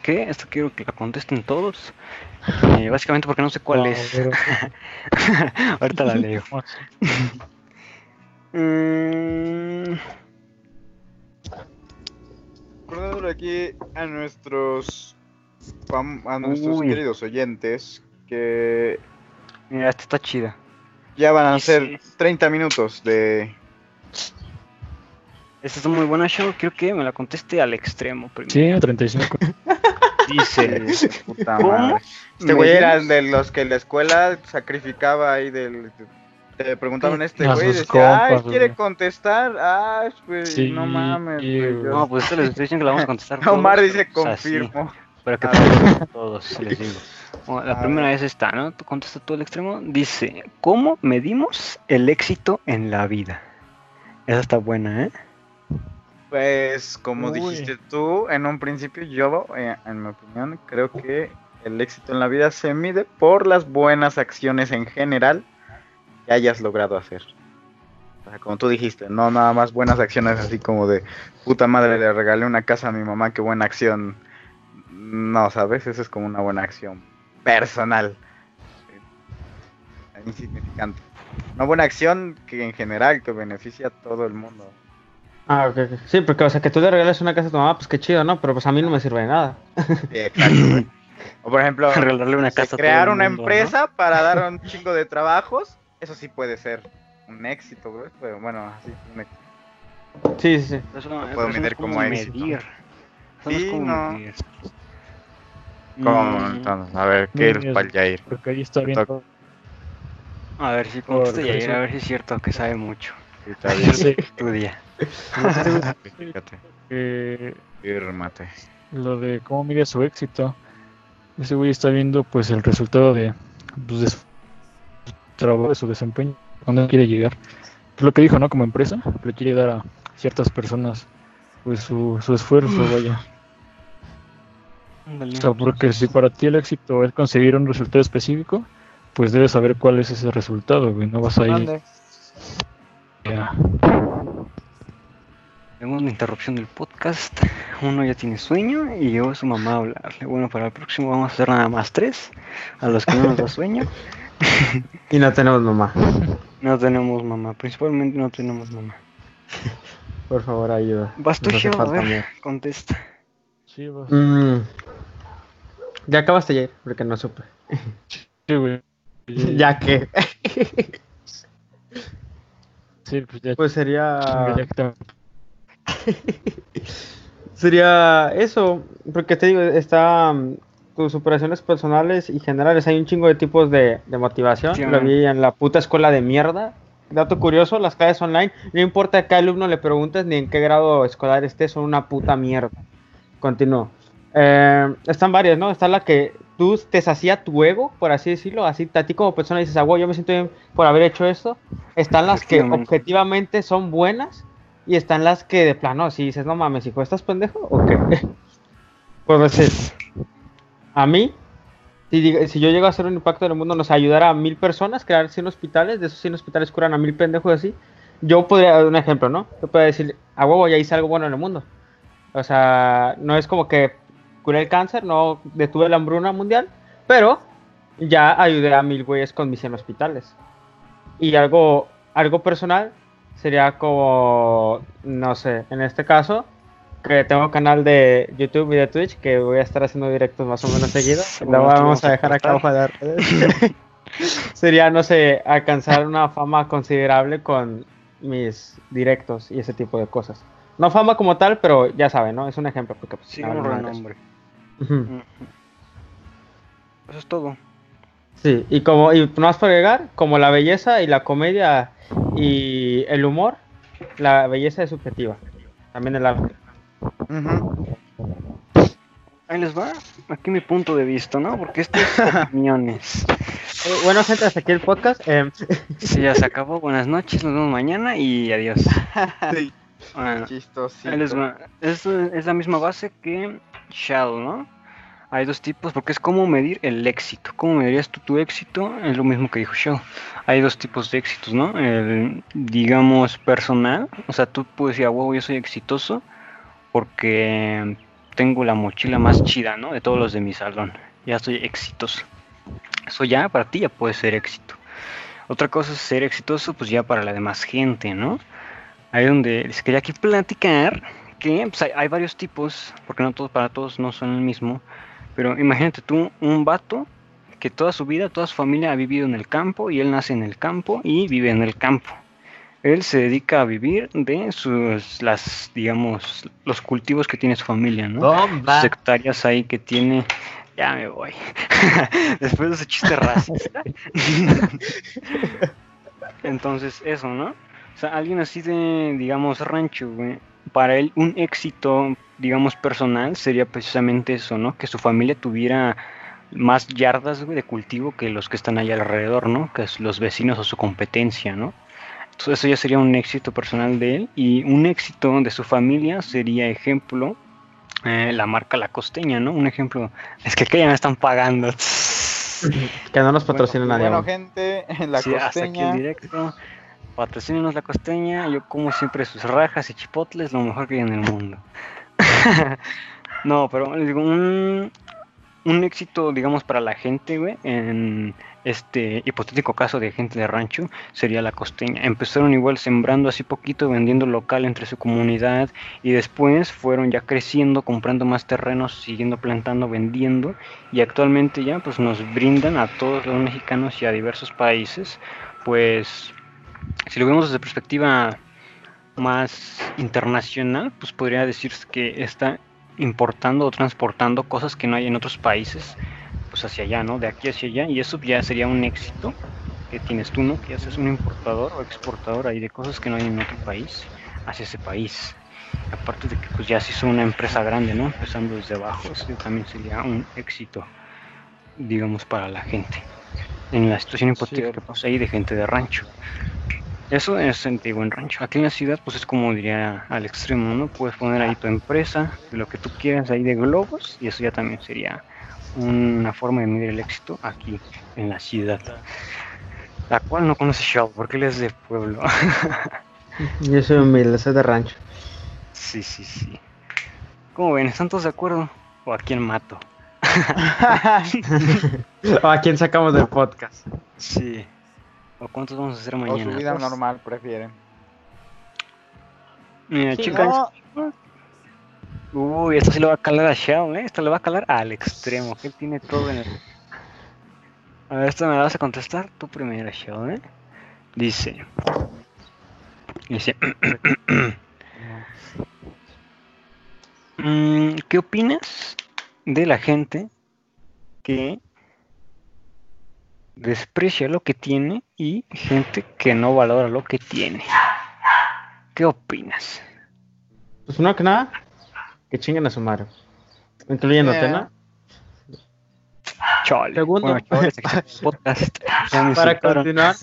S3: que esta quiero que la contesten todos. Eh, básicamente porque no sé cuál es.
S4: pero-
S3: Ahorita la leo. Mm,
S2: Recordándole aquí a nuestros fam- a nuestros
S3: Uy.
S2: queridos oyentes que
S3: mira, esta está chida.
S2: ya van a
S3: Dice-
S2: ser 30 minutos de
S3: Esta está muy buena, show. Quiero que me la conteste al extremo primero.
S4: Sí, 35.
S3: Dice:
S2: puta madre. Este güey era de los que en la escuela sacrificaba ahí del te preguntaban a este güey decía, "Ay, quiere contestar." Ah, pues
S4: Sí,
S2: no mames. güey,
S3: No, pues esto les estoy diciendo que la vamos a contestar. todos,
S2: Omar dice confirmo.
S3: para que
S2: A
S3: todos, todos, les digo. Bueno, la
S2: A
S3: primera
S2: ver.
S3: es esta, ¿no? Tú contestas tú al extremo. Dice: ¿Cómo medimos el éxito en la vida? Esa está buena, ¿eh?
S2: Pues como
S4: Uy.
S2: dijiste tú, en un principio yo, eh, en mi opinión, creo que el éxito en la vida se mide por las buenas acciones en general que hayas logrado hacer. O sea, como tú dijiste, no nada más buenas acciones así como de puta madre le regalé una casa a mi mamá, qué buena acción. No, ¿sabes? Eso es como una buena acción personal. eh, Insignificante. Una buena acción que en general que beneficia a todo el mundo.
S1: Ah, ok, ok. Sí, porque, o sea, que tú le regales una casa a tu mamá, pues qué chido, ¿no? Pero pues a mí no me sirve de nada.
S2: Sí, exacto. O por ejemplo,
S3: Regalarle una
S2: se
S3: casa a todo
S2: crear una empresa para dar un chingo de trabajos, eso sí puede ser un éxito, güey. Pero bueno, así, un éxito.
S1: Sí, sí, sí.
S3: Eso no,
S2: puedo
S3: eso no es
S2: medir como
S3: como
S2: éxito.
S3: medir. Eso no es
S2: Sí,
S3: como
S2: no.
S3: medir.
S2: ¿Cómo?
S3: Mm,
S2: Entonces, a ver, ¿qué es para el Jair?
S4: Porque ahí está viendo.
S3: A ver si contesta
S4: eso-
S3: a ver si es cierto que sabe mucho.
S2: Sí, está bien.
S4: Sí,
S3: Estudia.
S2: Fíjate,
S4: que
S2: fírmate.
S4: lo de cómo mide su éxito. Ese güey está viendo pues el resultado de, pues, de su trabajo, de su desempeño, dónde quiere llegar. Es lo que dijo, ¿no? Como empresa, le quiere dar a ciertas personas pues su, su esfuerzo, vaya. O sea, porque si para ti el éxito es conseguir un resultado específico, pues debes saber cuál es ese resultado, güey. No vas a ir a-
S3: Tengo una interrupción del podcast. Uno ya tiene sueño y llegó su mamá a hablarle. Bueno, para el próximo vamos a hacer nada más tres. A los que no nos da sueño.
S1: Y no tenemos mamá.
S3: No tenemos mamá. Principalmente no tenemos mamá.
S1: Por favor, ayuda.
S3: Vas tú, Sheo, a ver, contesta.
S4: Sí, vas.
S1: Mm. Ya acabaste ayer, porque no supe.
S4: Sí, güey.
S1: ya que.
S4: Sí, pues ya.
S1: Pues sería. Sería eso, porque te digo, está tus superaciones personales y generales. Hay un chingo de tipos de, de motivación.
S3: Sí,
S1: Lo vi en la puta escuela de mierda. Dato curioso, las clases online, no importa a qué alumno le preguntes ni en qué grado escolar esté, son una puta mierda. Continúo. Eh, están varias, ¿no? Está la que tú te sacía tu ego, por así decirlo, así a ti como persona dices, ah, güey, yo me siento bien por haber hecho esto. Están las que objetivamente son buenas y están las que de plano, si dices, no mames, hijo, ¿estás pendejo o qué? pues decir, a mí, si, yo llego a hacer un impacto en el mundo, nos ayudara a mil personas, crear 100 hospitales, de esos 100 hospitales curan a mil pendejos así, yo podría dar un ejemplo, ¿no? Yo podría decir, a huevo, ya hice algo bueno en el mundo. O sea, no es como que curé el cáncer, no detuve la hambruna mundial, pero ya ayudé a mil güeyes con mis 100 hospitales. Y algo, algo personal sería como, no sé, en este caso, que tengo canal de YouTube y de Twitch, que voy a estar haciendo directos más o menos seguido.
S3: Esto
S1: vamos a dejar acá
S3: cortar.
S1: abajo de las redes. sería, no sé, alcanzar una fama considerable con mis directos y ese tipo de cosas. No fama como tal, pero ya saben, ¿no? Es un ejemplo. Porque, pues,
S3: Sí, un renombre.
S1: Ujú.
S3: Eso es todo.
S1: Sí, y como, y más para agregar, como la belleza y la comedia y el humor, la belleza es subjetiva. También el arte.
S3: Ahí les va. Aquí mi punto de vista, ¿no? Porque esto es opiniones.
S1: Eh, bueno, gente, hasta aquí el podcast. em,
S3: Sí, ya se acabó. Buenas noches, nos vemos mañana y adiós. Bueno,
S2: Chistosito.
S3: ahí les va. Esto es la misma base que Shadow, ¿no? Hay dos tipos, porque es cómo medir el éxito. ¿Cómo medirías tú tu éxito? Es lo mismo que dijo Shadow. Hay dos tipos de éxitos, ¿no? El, digamos, personal. O sea, tú puedes decir, wow, yo soy exitoso porque tengo la mochila más chida, ¿no? De todos los de mi salón. Ya soy exitoso. Eso ya para ti ya puede ser éxito. Otra cosa es ser exitoso, pues ya para la demás gente, ¿no? Ahí donde les quería aquí platicar que pues, hay, hay varios tipos, porque no todos para todos no son el mismo. Pero imagínate tú un vato que toda su vida, toda su familia ha vivido en el campo y él nace en el campo y vive en el campo. Él se dedica a vivir de sus, las, digamos, los cultivos que tiene su familia, ¿no?
S1: Bomba.
S3: Sus hectáreas ahí que tiene. Ya me voy. Después de ese chiste racista. Entonces, eso, ¿no? O sea, alguien así de, digamos, rancho, güey. Para él, un éxito, digamos, personal sería precisamente eso, ¿no? Que su familia tuviera más yardas güey, de cultivo que los que están allá alrededor, ¿no? Que es los vecinos o su competencia, ¿no? Eso ya sería un éxito personal de él y un éxito de su familia sería ejemplo eh, la marca La Costeña, ¿no? Un ejemplo, es que aquí ya me están pagando.
S1: Que no nos patrocina nadie.
S2: Bueno,
S1: aún.
S2: gente, en la
S3: Sí, hasta aquí
S2: costeña.
S3: el directo. Patrocínenos La Costeña, yo como siempre sus rajas y chipotles, lo mejor que hay en el mundo. no, pero les digo, un, un éxito, digamos, para la gente, güey, en este hipotético caso de gente de rancho, sería la costeña. Empezaron igual sembrando así poquito, vendiendo local entre su comunidad y después fueron ya creciendo, comprando más terrenos, siguiendo plantando, vendiendo y actualmente ya pues nos brindan a todos los mexicanos y a diversos países, pues si lo vemos desde perspectiva más internacional, pues podría decirse que está importando o transportando cosas que no hay en otros países pues hacia allá, ¿no? De aquí hacia allá, y eso ya sería un éxito que tienes tú, ¿no? Que ya seas un importador o exportador ahí de cosas que no hay en otro país hacia ese país. Aparte de que pues ya se hizo una empresa grande, ¿no? Empezando desde abajo, eso también sería un éxito, digamos, para la gente. En la situación hipotética que pues ahí de gente de rancho. Eso es en, digo, en rancho. Aquí en la ciudad, pues es como diría al extremo, ¿no? Puedes poner ahí tu empresa, lo que tú quieras ahí de globos, y eso ya también sería una forma de medir el éxito aquí en la ciudad. La cual no conoce Shell porque él es de pueblo.
S1: Yo soy humilde, soy de rancho.
S3: sí, sí, sí. ¿Cómo ven? ¿Están todos de acuerdo? ¿O a quién mato?
S1: ¿O a quién sacamos del podcast?
S3: Sí. ¿O cuántos vamos a hacer
S2: o
S3: mañana?
S2: su vida normal prefieren.
S3: Mira,
S2: Sí,
S3: chicas.
S2: no,
S3: Uy, esto sí le va a calar a Shao, ¿eh? Esto le va a calar al extremo, él tiene todo en el... A ver, esto me vas a contestar tú primero, Shao, ¿eh? Dice... Dice... Mm, ¿Qué opinas de la gente que desprecia lo que tiene y gente que no valora lo que tiene? ¿Qué opinas?
S1: Pues uno que nada, que chinguen a su madre. Incluyéndote,
S2: Eh,
S1: ¿no?
S3: Chale.
S1: Segundo.
S3: Bueno, podcast. Me
S1: Para continuar,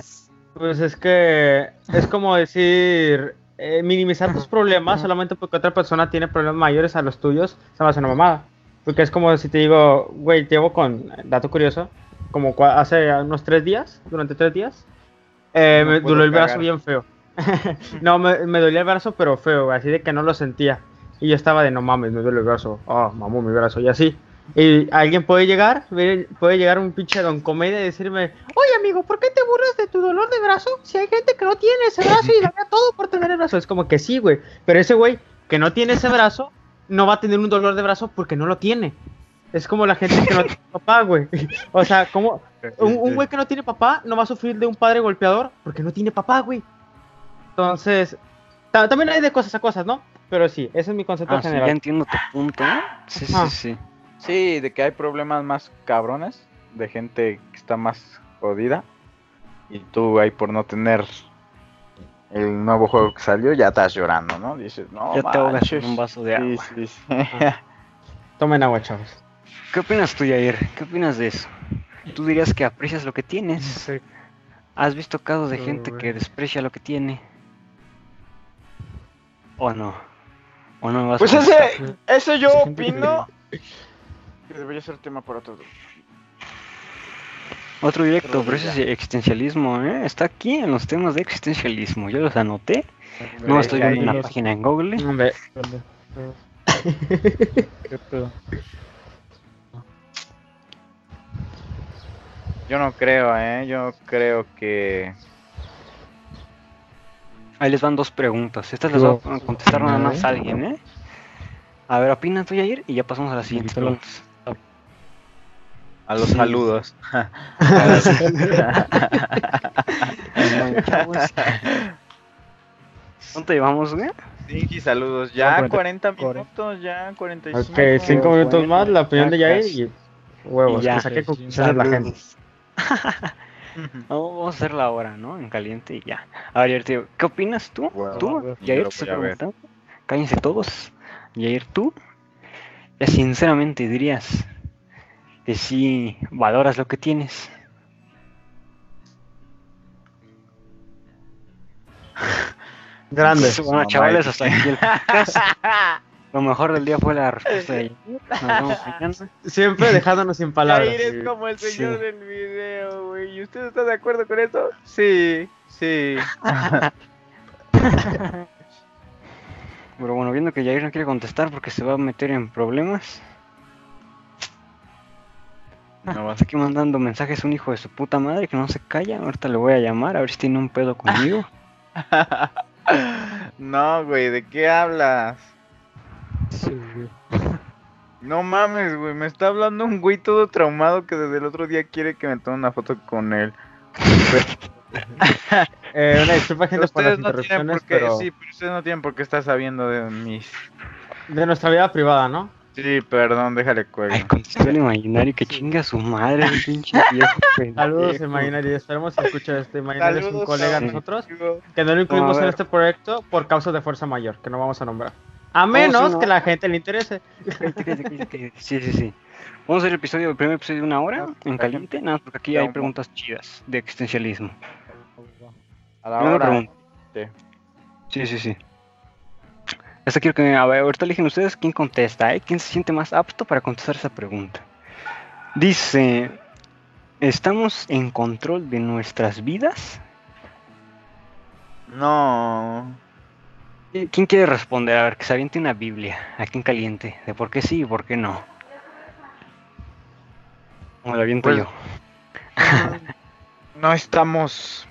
S1: pues es que es como decir, eh, minimizar tus problemas solamente porque otra persona tiene problemas mayores a los tuyos, se me hace una mamada. Porque es como si te digo, güey, llevo con, dato curioso, como hace unos tres días, durante tres días, eh,
S2: No
S1: me dolió el brazo bien feo. no, me, me dolía el brazo, pero feo, así de que no lo sentía. Y yo estaba de no mames, me duele el brazo, oh, mamó mi brazo, y así. Y alguien puede llegar, puede llegar un pinche don comedia y decirme, oye amigo, ¿por qué te burlas de tu dolor de brazo? Si hay gente que no tiene ese brazo y daría todo por tener el brazo. Es como que sí, güey. Pero ese güey que no tiene ese brazo, no va a tener un dolor de brazo porque no lo tiene. Es como la gente que no tiene papá, güey. O sea, como un un güey que no tiene papá no va a sufrir de un padre golpeador porque no tiene papá, güey. Entonces, ta- también hay de cosas a cosas, ¿no? Pero sí, ese es mi concepto
S3: Ah, sí, ya
S1: general.
S3: entiendo tu punto, ¿eh? Sí, sí, sí.
S2: Sí, de que hay problemas más cabrones, de gente que está más jodida. Y tú ahí por no tener el nuevo juego que salió, ya estás llorando, ¿no? Dices, no,
S3: ya te ahogas un vaso de agua.
S2: Sí, sí, sí.
S1: Tomen agua, chavos.
S3: ¿Qué opinas tú, Yair? ¿Qué opinas de eso? ¿Tú dirías que aprecias lo que tienes?
S4: Sí.
S3: ¿Has visto casos de gente que desprecia lo que tiene? ¿O no? ¿O no me vas a
S2: Pues
S3: contestar?
S2: ese, ese yo opino que debería ser tema para otro.
S3: Otro directo,
S2: Pero
S3: ese es existencialismo, ¿eh? Está aquí en los temas de existencialismo. Yo los anoté. No estoy viendo una
S4: los-
S3: página en Google.
S1: Hombre,
S4: Dale. ¿Qué pedo?
S2: Yo no creo, ¿eh? Yo creo que...
S3: Ahí les van dos preguntas. Estas las va a contestar nada más alguien, ¿eh? A ver, opina tú, Yair, y ya pasamos a las siguientes preguntas.
S2: A los
S3: Sí.
S2: saludos.
S3: ¿Cuánto llevamos, güey?
S2: Sí, saludos. Ya
S4: 40,
S2: 40
S4: 40.
S2: minutos, ya 45.
S1: ok, cinco
S3: bueno,
S1: minutos más, la opinión de
S3: ya
S1: Yair y huevos,
S3: Y ya.
S1: que saque conclusiones la gente.
S3: No, vamos a hacerla ahora, ¿no? En caliente y ya. A ver, Yair, tío, ¿qué opinas tú?
S2: Bueno,
S3: ¿Tú?
S2: lo
S3: te preguntando. Cállense todos. Yair, ¿tú? Ya sinceramente dirías que sí valoras lo que tienes.
S1: Grandes.
S3: Bueno,
S2: No,
S3: chavales, hasta aquí el podcast. Lo mejor del día fue la respuesta de Yair. Nos vemos mañana.
S1: Siempre dejándonos sin palabras.
S2: Jair es como el señor
S3: Sí.
S2: del video, güey. ¿Y usted está de acuerdo con eso? Sí, sí.
S3: Pero bueno, viendo que Jair no quiere contestar porque se va a meter en problemas.
S2: No vas
S3: aquí mandando mensajes a un hijo de su puta madre que no se calla. Ahorita le voy a llamar a ver si tiene un pedo conmigo.
S2: No, güey, ¿de qué hablas?
S4: Sí, güey.
S2: No mames, güey, me está hablando un güey todo traumado que desde el otro día quiere que me tome una foto con él.
S1: Eh, una disculpa, gente, por las
S2: Ustedes no tienen
S1: interrupciones,
S2: por qué,
S1: pero
S2: sí, pero ustedes no tienen por qué estar sabiendo de mis...
S1: de nuestra vida privada, ¿no?
S2: Sí, perdón, déjale cuelgo.
S3: Ay, contestó el imaginario que chinga a su madre, el pinche viejo.
S1: Saludos. Imaginary. Esperemos que escuche este Imaginary. Es un colega de nosotros que no lo incluimos en este proyecto por causa de fuerza mayor, que no vamos a nombrar. A menos
S3: no.
S1: que la gente le interese.
S3: Sí, sí, sí. Vamos a hacer el episodio, el primer episodio de una hora en caliente, nada más porque aquí hay preguntas chidas de existencialismo.
S2: A la hora. Sí.
S3: Sí, sí. Esta quiero que, a ver, ahorita eligen ustedes quién contesta, ¿eh? ¿Quién se siente más apto para contestar esa pregunta? Dice, ¿estamos en control de nuestras vidas?
S2: No.
S3: ¿Quién quiere responder? A ver, que se aviente una Biblia, aquí en caliente, de por qué sí y por qué no. O la aviento
S2: Pues-
S3: yo.
S2: no estamos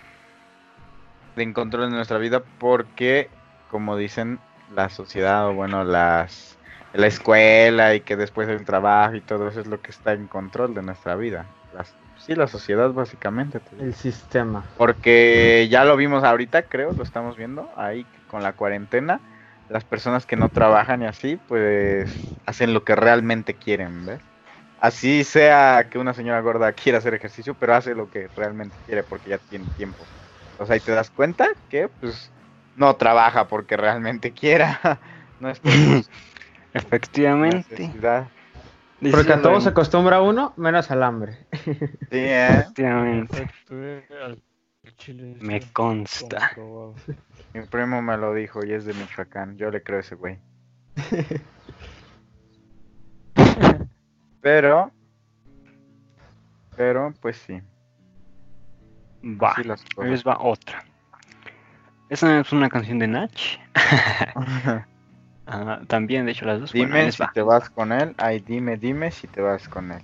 S2: en control de nuestra vida porque, como dicen la sociedad o bueno, las la escuela y que después el trabajo y todo eso es lo que está en control de nuestra vida. Las- sí, la sociedad básicamente.
S1: El sistema.
S2: Porque ya lo vimos ahorita, creo, lo estamos viendo ahí con la cuarentena. Las personas que no trabajan y así, pues hacen lo que realmente quieren, ¿ves? Así sea que una señora gorda quiera hacer ejercicio, pero hace lo que realmente quiere porque ya tiene tiempo. O sea, ahí te das cuenta que, pues, no trabaja porque realmente quiera. no es
S3: Efectivamente.
S1: Porque a todo se acostumbra uno, menos al hambre.
S2: Sí, ¿eh?
S3: Efectivamente.
S4: Chile
S3: Me consta.
S4: comprobado.
S2: Mi primo me lo dijo y es de Michoacán. Yo le creo a ese güey. Pero, pero, pues sí.
S3: Va. les va otra. Esa es una canción de Nach. Ah, también, de hecho, las dos.
S2: Dime si
S3: va.
S2: te vas con él. Ay, dime, dime si te vas con él.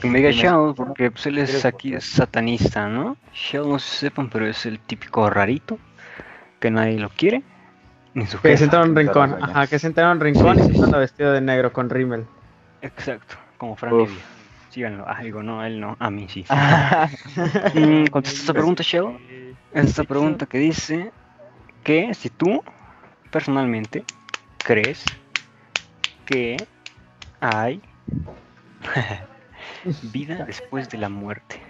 S3: Que me diga. Shell, porque pues, él es
S2: ¿Quieres
S3: aquí es satanista, ¿no? Shell no se sepan, pero es el típico rarito. Que nadie lo quiere. Ni su
S1: Que se
S3: jefa.
S1: entra en un rincón. Ajá, que se entra en un rincón
S3: Sí,
S1: y
S3: sí,
S1: se anda vestido de negro con rímel.
S3: Exacto, como Fran
S2: Uf.
S3: Evia. Síganlo. Ah, digo, no, él no. A mí sí. Mm, contesta esta pregunta, Shell. Esta pregunta que dice que si tú personalmente crees que hay vida después de la muerte.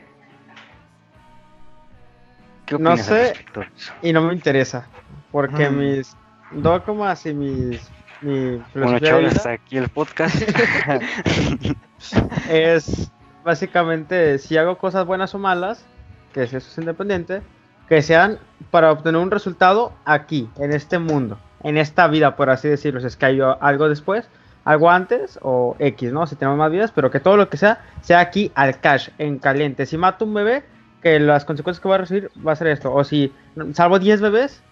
S3: ¿Qué
S1: No sé.
S3: respecto de eso?
S1: Y no me interesa. Porque
S2: Mm.
S1: mis dogmas y mis. Mi
S3: Bueno,
S1: vida
S3: hasta aquí el podcast.
S1: es básicamente si hago cosas buenas o malas, que si eso es independiente, que sean para obtener un resultado aquí, en este mundo, en esta vida, por así decirlo. Si es que hay algo después, algo antes o X, ¿no? Si tenemos más vidas, pero que todo lo que sea, sea aquí al cash, en caliente. Si mato un bebé, que las consecuencias que voy a recibir va a ser esto. O si salvo 10 bebés,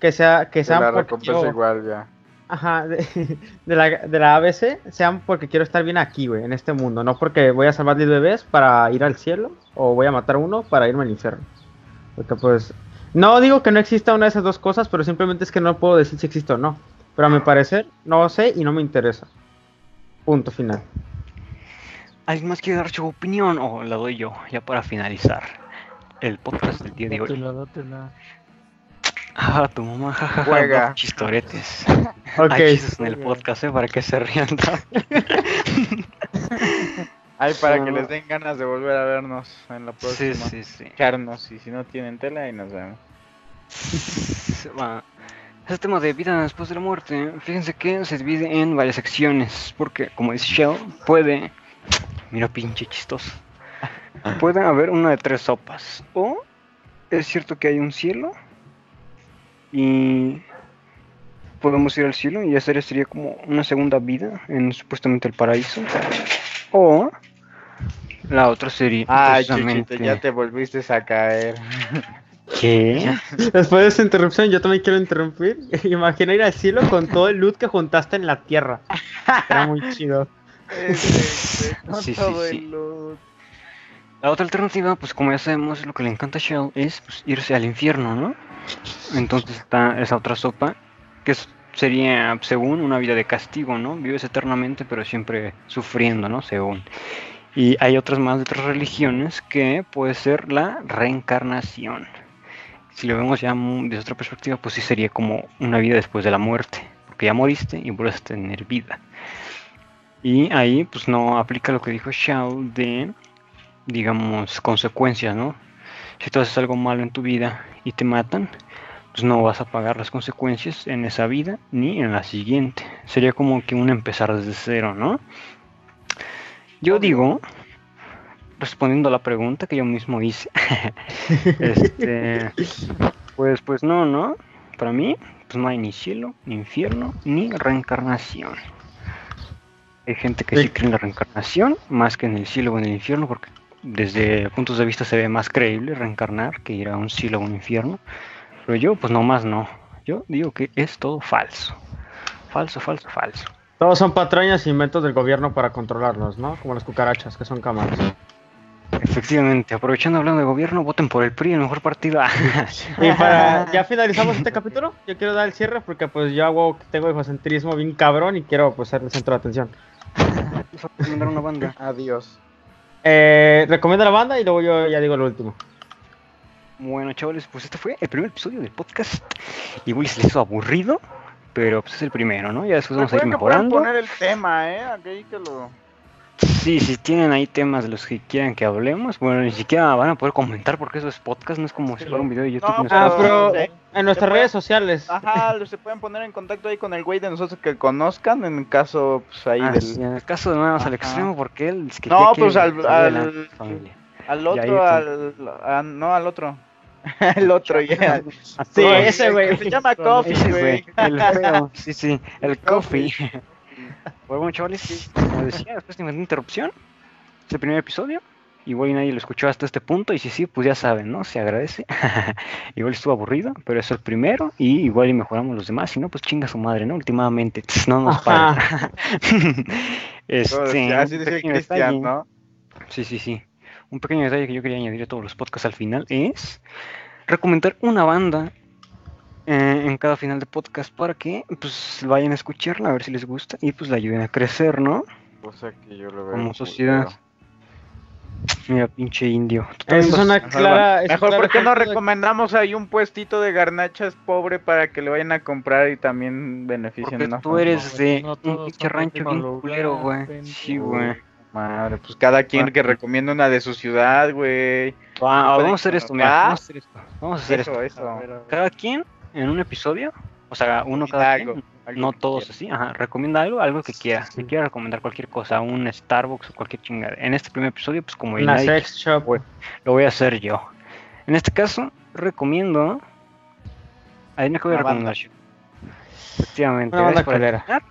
S1: que sea que
S2: la
S1: sean porque
S2: recompensa
S1: yo-
S2: igual ya.
S1: Ajá, de, de la, de la ABC sean porque quiero estar bien aquí, güey, en este mundo. No porque voy a salvar 10 bebés para ir al cielo o voy a matar uno para irme al infierno. Porque pues, no digo que no exista una de esas dos cosas, pero simplemente es que no puedo decir si existe o no. Pero a mi parecer, no sé y no me interesa. Punto final.
S3: ¿Alguien más quiere dar su opinión o la doy yo? Ya para finalizar el podcast del día de hoy.
S4: Dátela, dátela.
S3: Ah, tu mamá, jajaja.
S2: Juega.
S3: Chistoretes.
S1: Ok,
S3: Hay chistes en el podcast, ¿eh? Para que se rían.
S2: Ay, para que les den ganas de volver a vernos en la
S3: sí,
S2: próxima.
S3: sí, sí.
S2: Echarnos, y si no tienen tela, y nos vemos.
S3: Va. Ese tema de vida después de la muerte, fíjense que se divide en varias secciones, porque como dice Shell, puede, mira pinche chistoso, puede haber una de tres sopas, o es cierto que hay un cielo y podemos ir al cielo y hacer sería como una segunda vida en supuestamente el paraíso. O la otra sería
S2: Ay,
S3: precisamente-
S2: Chuchito, ya te volviste a caer.
S3: ¿Qué?
S1: Después de esa interrupción, yo también quiero interrumpir. Imagina ir al cielo con todo el loot que juntaste en la tierra. Era muy chido.
S2: Con
S3: Sí, sí,
S2: todo
S3: sí.
S2: el loot.
S3: La otra alternativa, pues como ya sabemos, lo que le encanta a Shell es pues, irse al infierno, ¿no? Entonces está esa otra sopa, que sería, según, una vida de castigo, ¿no? Vives eternamente, pero siempre sufriendo, ¿no? Según. Y hay otras más de otras religiones que puede ser la reencarnación. Si lo vemos ya desde otra perspectiva, pues sí sería como una vida después de la muerte, porque ya moriste y vuelves a tener vida. Y ahí, pues no aplica lo que dijo Shao de digamos, consecuencias, ¿no? Si tú haces algo malo en tu vida y te matan, pues no vas a pagar las consecuencias en esa vida ni en la siguiente. Sería como que un empezar desde cero, ¿no? Yo digo, respondiendo a la pregunta que yo mismo hice, este, pues, pues no, ¿no? Para mí, pues no hay ni cielo, ni infierno, ni reencarnación. Hay gente que sí,
S1: Sí.
S3: cree en la reencarnación más que en el cielo o en el infierno, porque desde puntos de vista se ve más creíble reencarnar que ir a un cielo o un infierno. Pero yo, pues nomás no. Yo digo que es todo falso. Falso, falso, falso.
S1: Todos son patrañas e inventos del gobierno para controlarnos, ¿no? Como las cucarachas, que son cámaras.
S3: Efectivamente, aprovechando hablando de gobierno, voten por el PRI, el mejor partido.
S1: Y para ya finalizamos este capítulo, yo quiero dar el cierre porque pues yo hago, tengo egocentrismo bien cabrón y quiero pues ser el centro de atención.
S3: Recomendar una banda.
S2: Adiós.
S1: Eh, recomiendo la banda y luego yo ya digo lo último.
S3: Bueno, chavales, pues este fue el primer episodio del podcast. Igual se les hizo aburrido, pero pues es el primero, ¿no? Ya después vamos a ir
S2: que
S3: mejorando.
S2: poner el tema, ¿eh? Aquí que lo...
S3: Sí, si tienen ahí temas de los que quieran que hablemos, bueno, ni siquiera van a poder comentar porque eso es podcast, no es como si fuera un video de YouTube.
S2: No,
S3: no
S1: Ah, pero
S2: sí.
S1: en nuestras redes sociales.
S2: Ajá, se pueden poner en contacto ahí con el güey de nosotros que conozcan, en caso, pues ahí
S3: Ah,
S2: del...
S3: sí, en el caso de Manos al
S2: Ajá.
S3: extremo, porque él es que
S2: No, pues al- al-. Al otro,
S3: ahí,
S2: al... a- no, al otro. el otro, ya.
S1: Sí,
S2: No,
S1: ese güey.
S2: que Se llama Coffee, güey.
S3: güey, el feo, sí, sí, el
S2: Coffee.
S3: coffee. Pues bueno, chavales, como decía, después de una interrupción, es el primer episodio. Igual nadie lo escuchó hasta este punto, y si sí, pues ya saben, ¿no? Se agradece. igual estuvo aburrido, pero es el primero, y igual y mejoramos los demás, si no, pues chinga su madre, ¿no? Últimamente, no nos pagan. Este,
S2: Así
S3: un
S2: dice
S3: pequeño
S2: Cristian. ¿no?
S3: Sí, sí, sí. Un pequeño detalle que yo quería añadir a todos los podcasts al final es recomendar una banda eh, en cada final de podcast para que pues vayan a escucharla a ver si les gusta y pues la ayuden a crecer, ¿no?
S2: Cosa que yo lo veo
S3: Como sociedad.
S2: feo.
S3: Mira, pinche indio.
S1: Es una clara. es
S2: Mejor,
S1: claro
S2: ¿por qué no recomendamos ahí un puestito de garnachas pobre para que lo vayan a comprar y también
S3: Porque
S2: beneficien? ¿no?
S3: tú eres de
S4: no
S3: un pinche rancho bien culero, güey. Sí,
S2: güey. Madre, pues cada quien que recomienda una de su ciudad, güey. Pueden
S3: vamos a hacer esto. Vamos a hacer esto. Vamos a hacer esto.
S2: Eso, eso.
S4: A ver, a ver.
S3: Cada quien en un episodio, o sea, uno cada
S2: algo,
S3: quien,
S2: algo
S3: no todos
S2: quiera.
S3: así, ajá, recomienda algo, algo que quiera, si quiera recomendar cualquier cosa, un Starbucks o cualquier chingada. En este primer episodio, pues como
S1: Una sex shop.
S3: Lo voy a hacer yo. En este caso, recomiendo. Adivina que voy a
S2: Una banda.
S3: recomendar. Efectivamente,
S1: Una banda.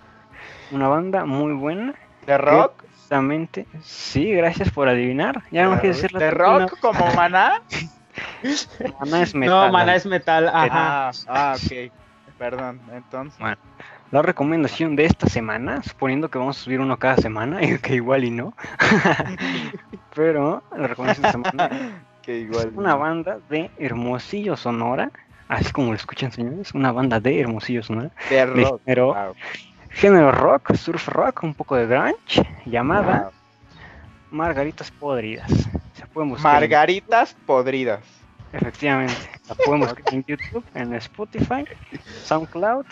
S3: Una banda muy buena.
S2: ¿De rock?
S3: Precisamente. Sí, gracias por adivinar. Ya no quiero decir la
S2: ¿De rock como maná?
S3: No, Maná es metal.
S1: No, Maná es metal. Ajá.
S2: Ah, ah, ok. Perdón, entonces.
S3: La recomendación de esta semana, suponiendo que vamos a subir uno cada semana, que igual y no. Pero la recomendación de esta semana
S2: Que igual.
S3: una banda de Hermosillo Sonora, así como lo escuchan señores, una banda de Hermosillo Sonora,
S2: De
S3: de
S2: rock.
S3: género,
S2: Wow,
S3: género rock, surf rock, un poco de grunge, llamada
S2: wow.
S3: Margaritas Podridas. Se pueden buscar. en-
S2: Margaritas podridas.
S3: Efectivamente, la pueden buscar en YouTube, en Spotify, SoundCloud,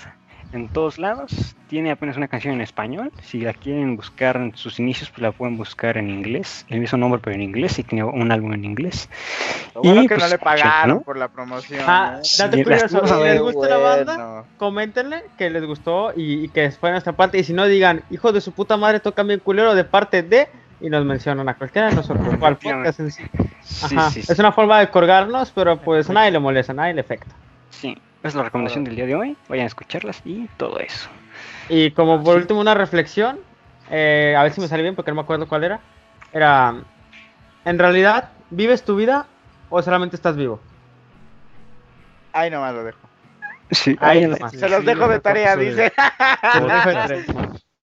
S3: en todos lados. Tiene apenas una canción en español. Si la quieren buscar en sus inicios, pues la pueden buscar en inglés. El mismo nombre, pero en inglés. Y tiene un álbum en inglés.
S2: Lo bueno
S3: Y,
S2: que
S3: pues,
S2: no le pagaron
S3: ¿no?
S2: por la promoción.
S1: Ah,
S2: ¿eh?
S1: curioso, si les
S3: Qué
S1: gusta la banda, coméntenle que les gustó y, y que fue nuestra parte. Y si no, digan, hijos de su puta madre, tocan bien culero de parte de. Y nos mencionan a cualquiera de nosotros. o al podcast en sí.
S3: Sí,
S1: Ajá.
S3: sí, sí.
S1: Es una forma de colgarnos, pero pues a nadie le molesta, a nadie le afecta.
S3: Sí, es la recomendación del día de hoy. Vayan a escucharlas y todo eso.
S1: Y como por
S3: Sí.
S1: último una reflexión, eh, a ver si me sale bien porque no me acuerdo cuál era. Era, en realidad, ¿vives tu vida o solamente estás vivo?
S2: Ahí nomás lo dejo.
S3: Sí,
S1: Ahí
S3: vayan-
S1: nomás.
S2: Se los
S4: Sí,
S2: dejo de tarea, dice.
S1: Te lo dejo de tarea.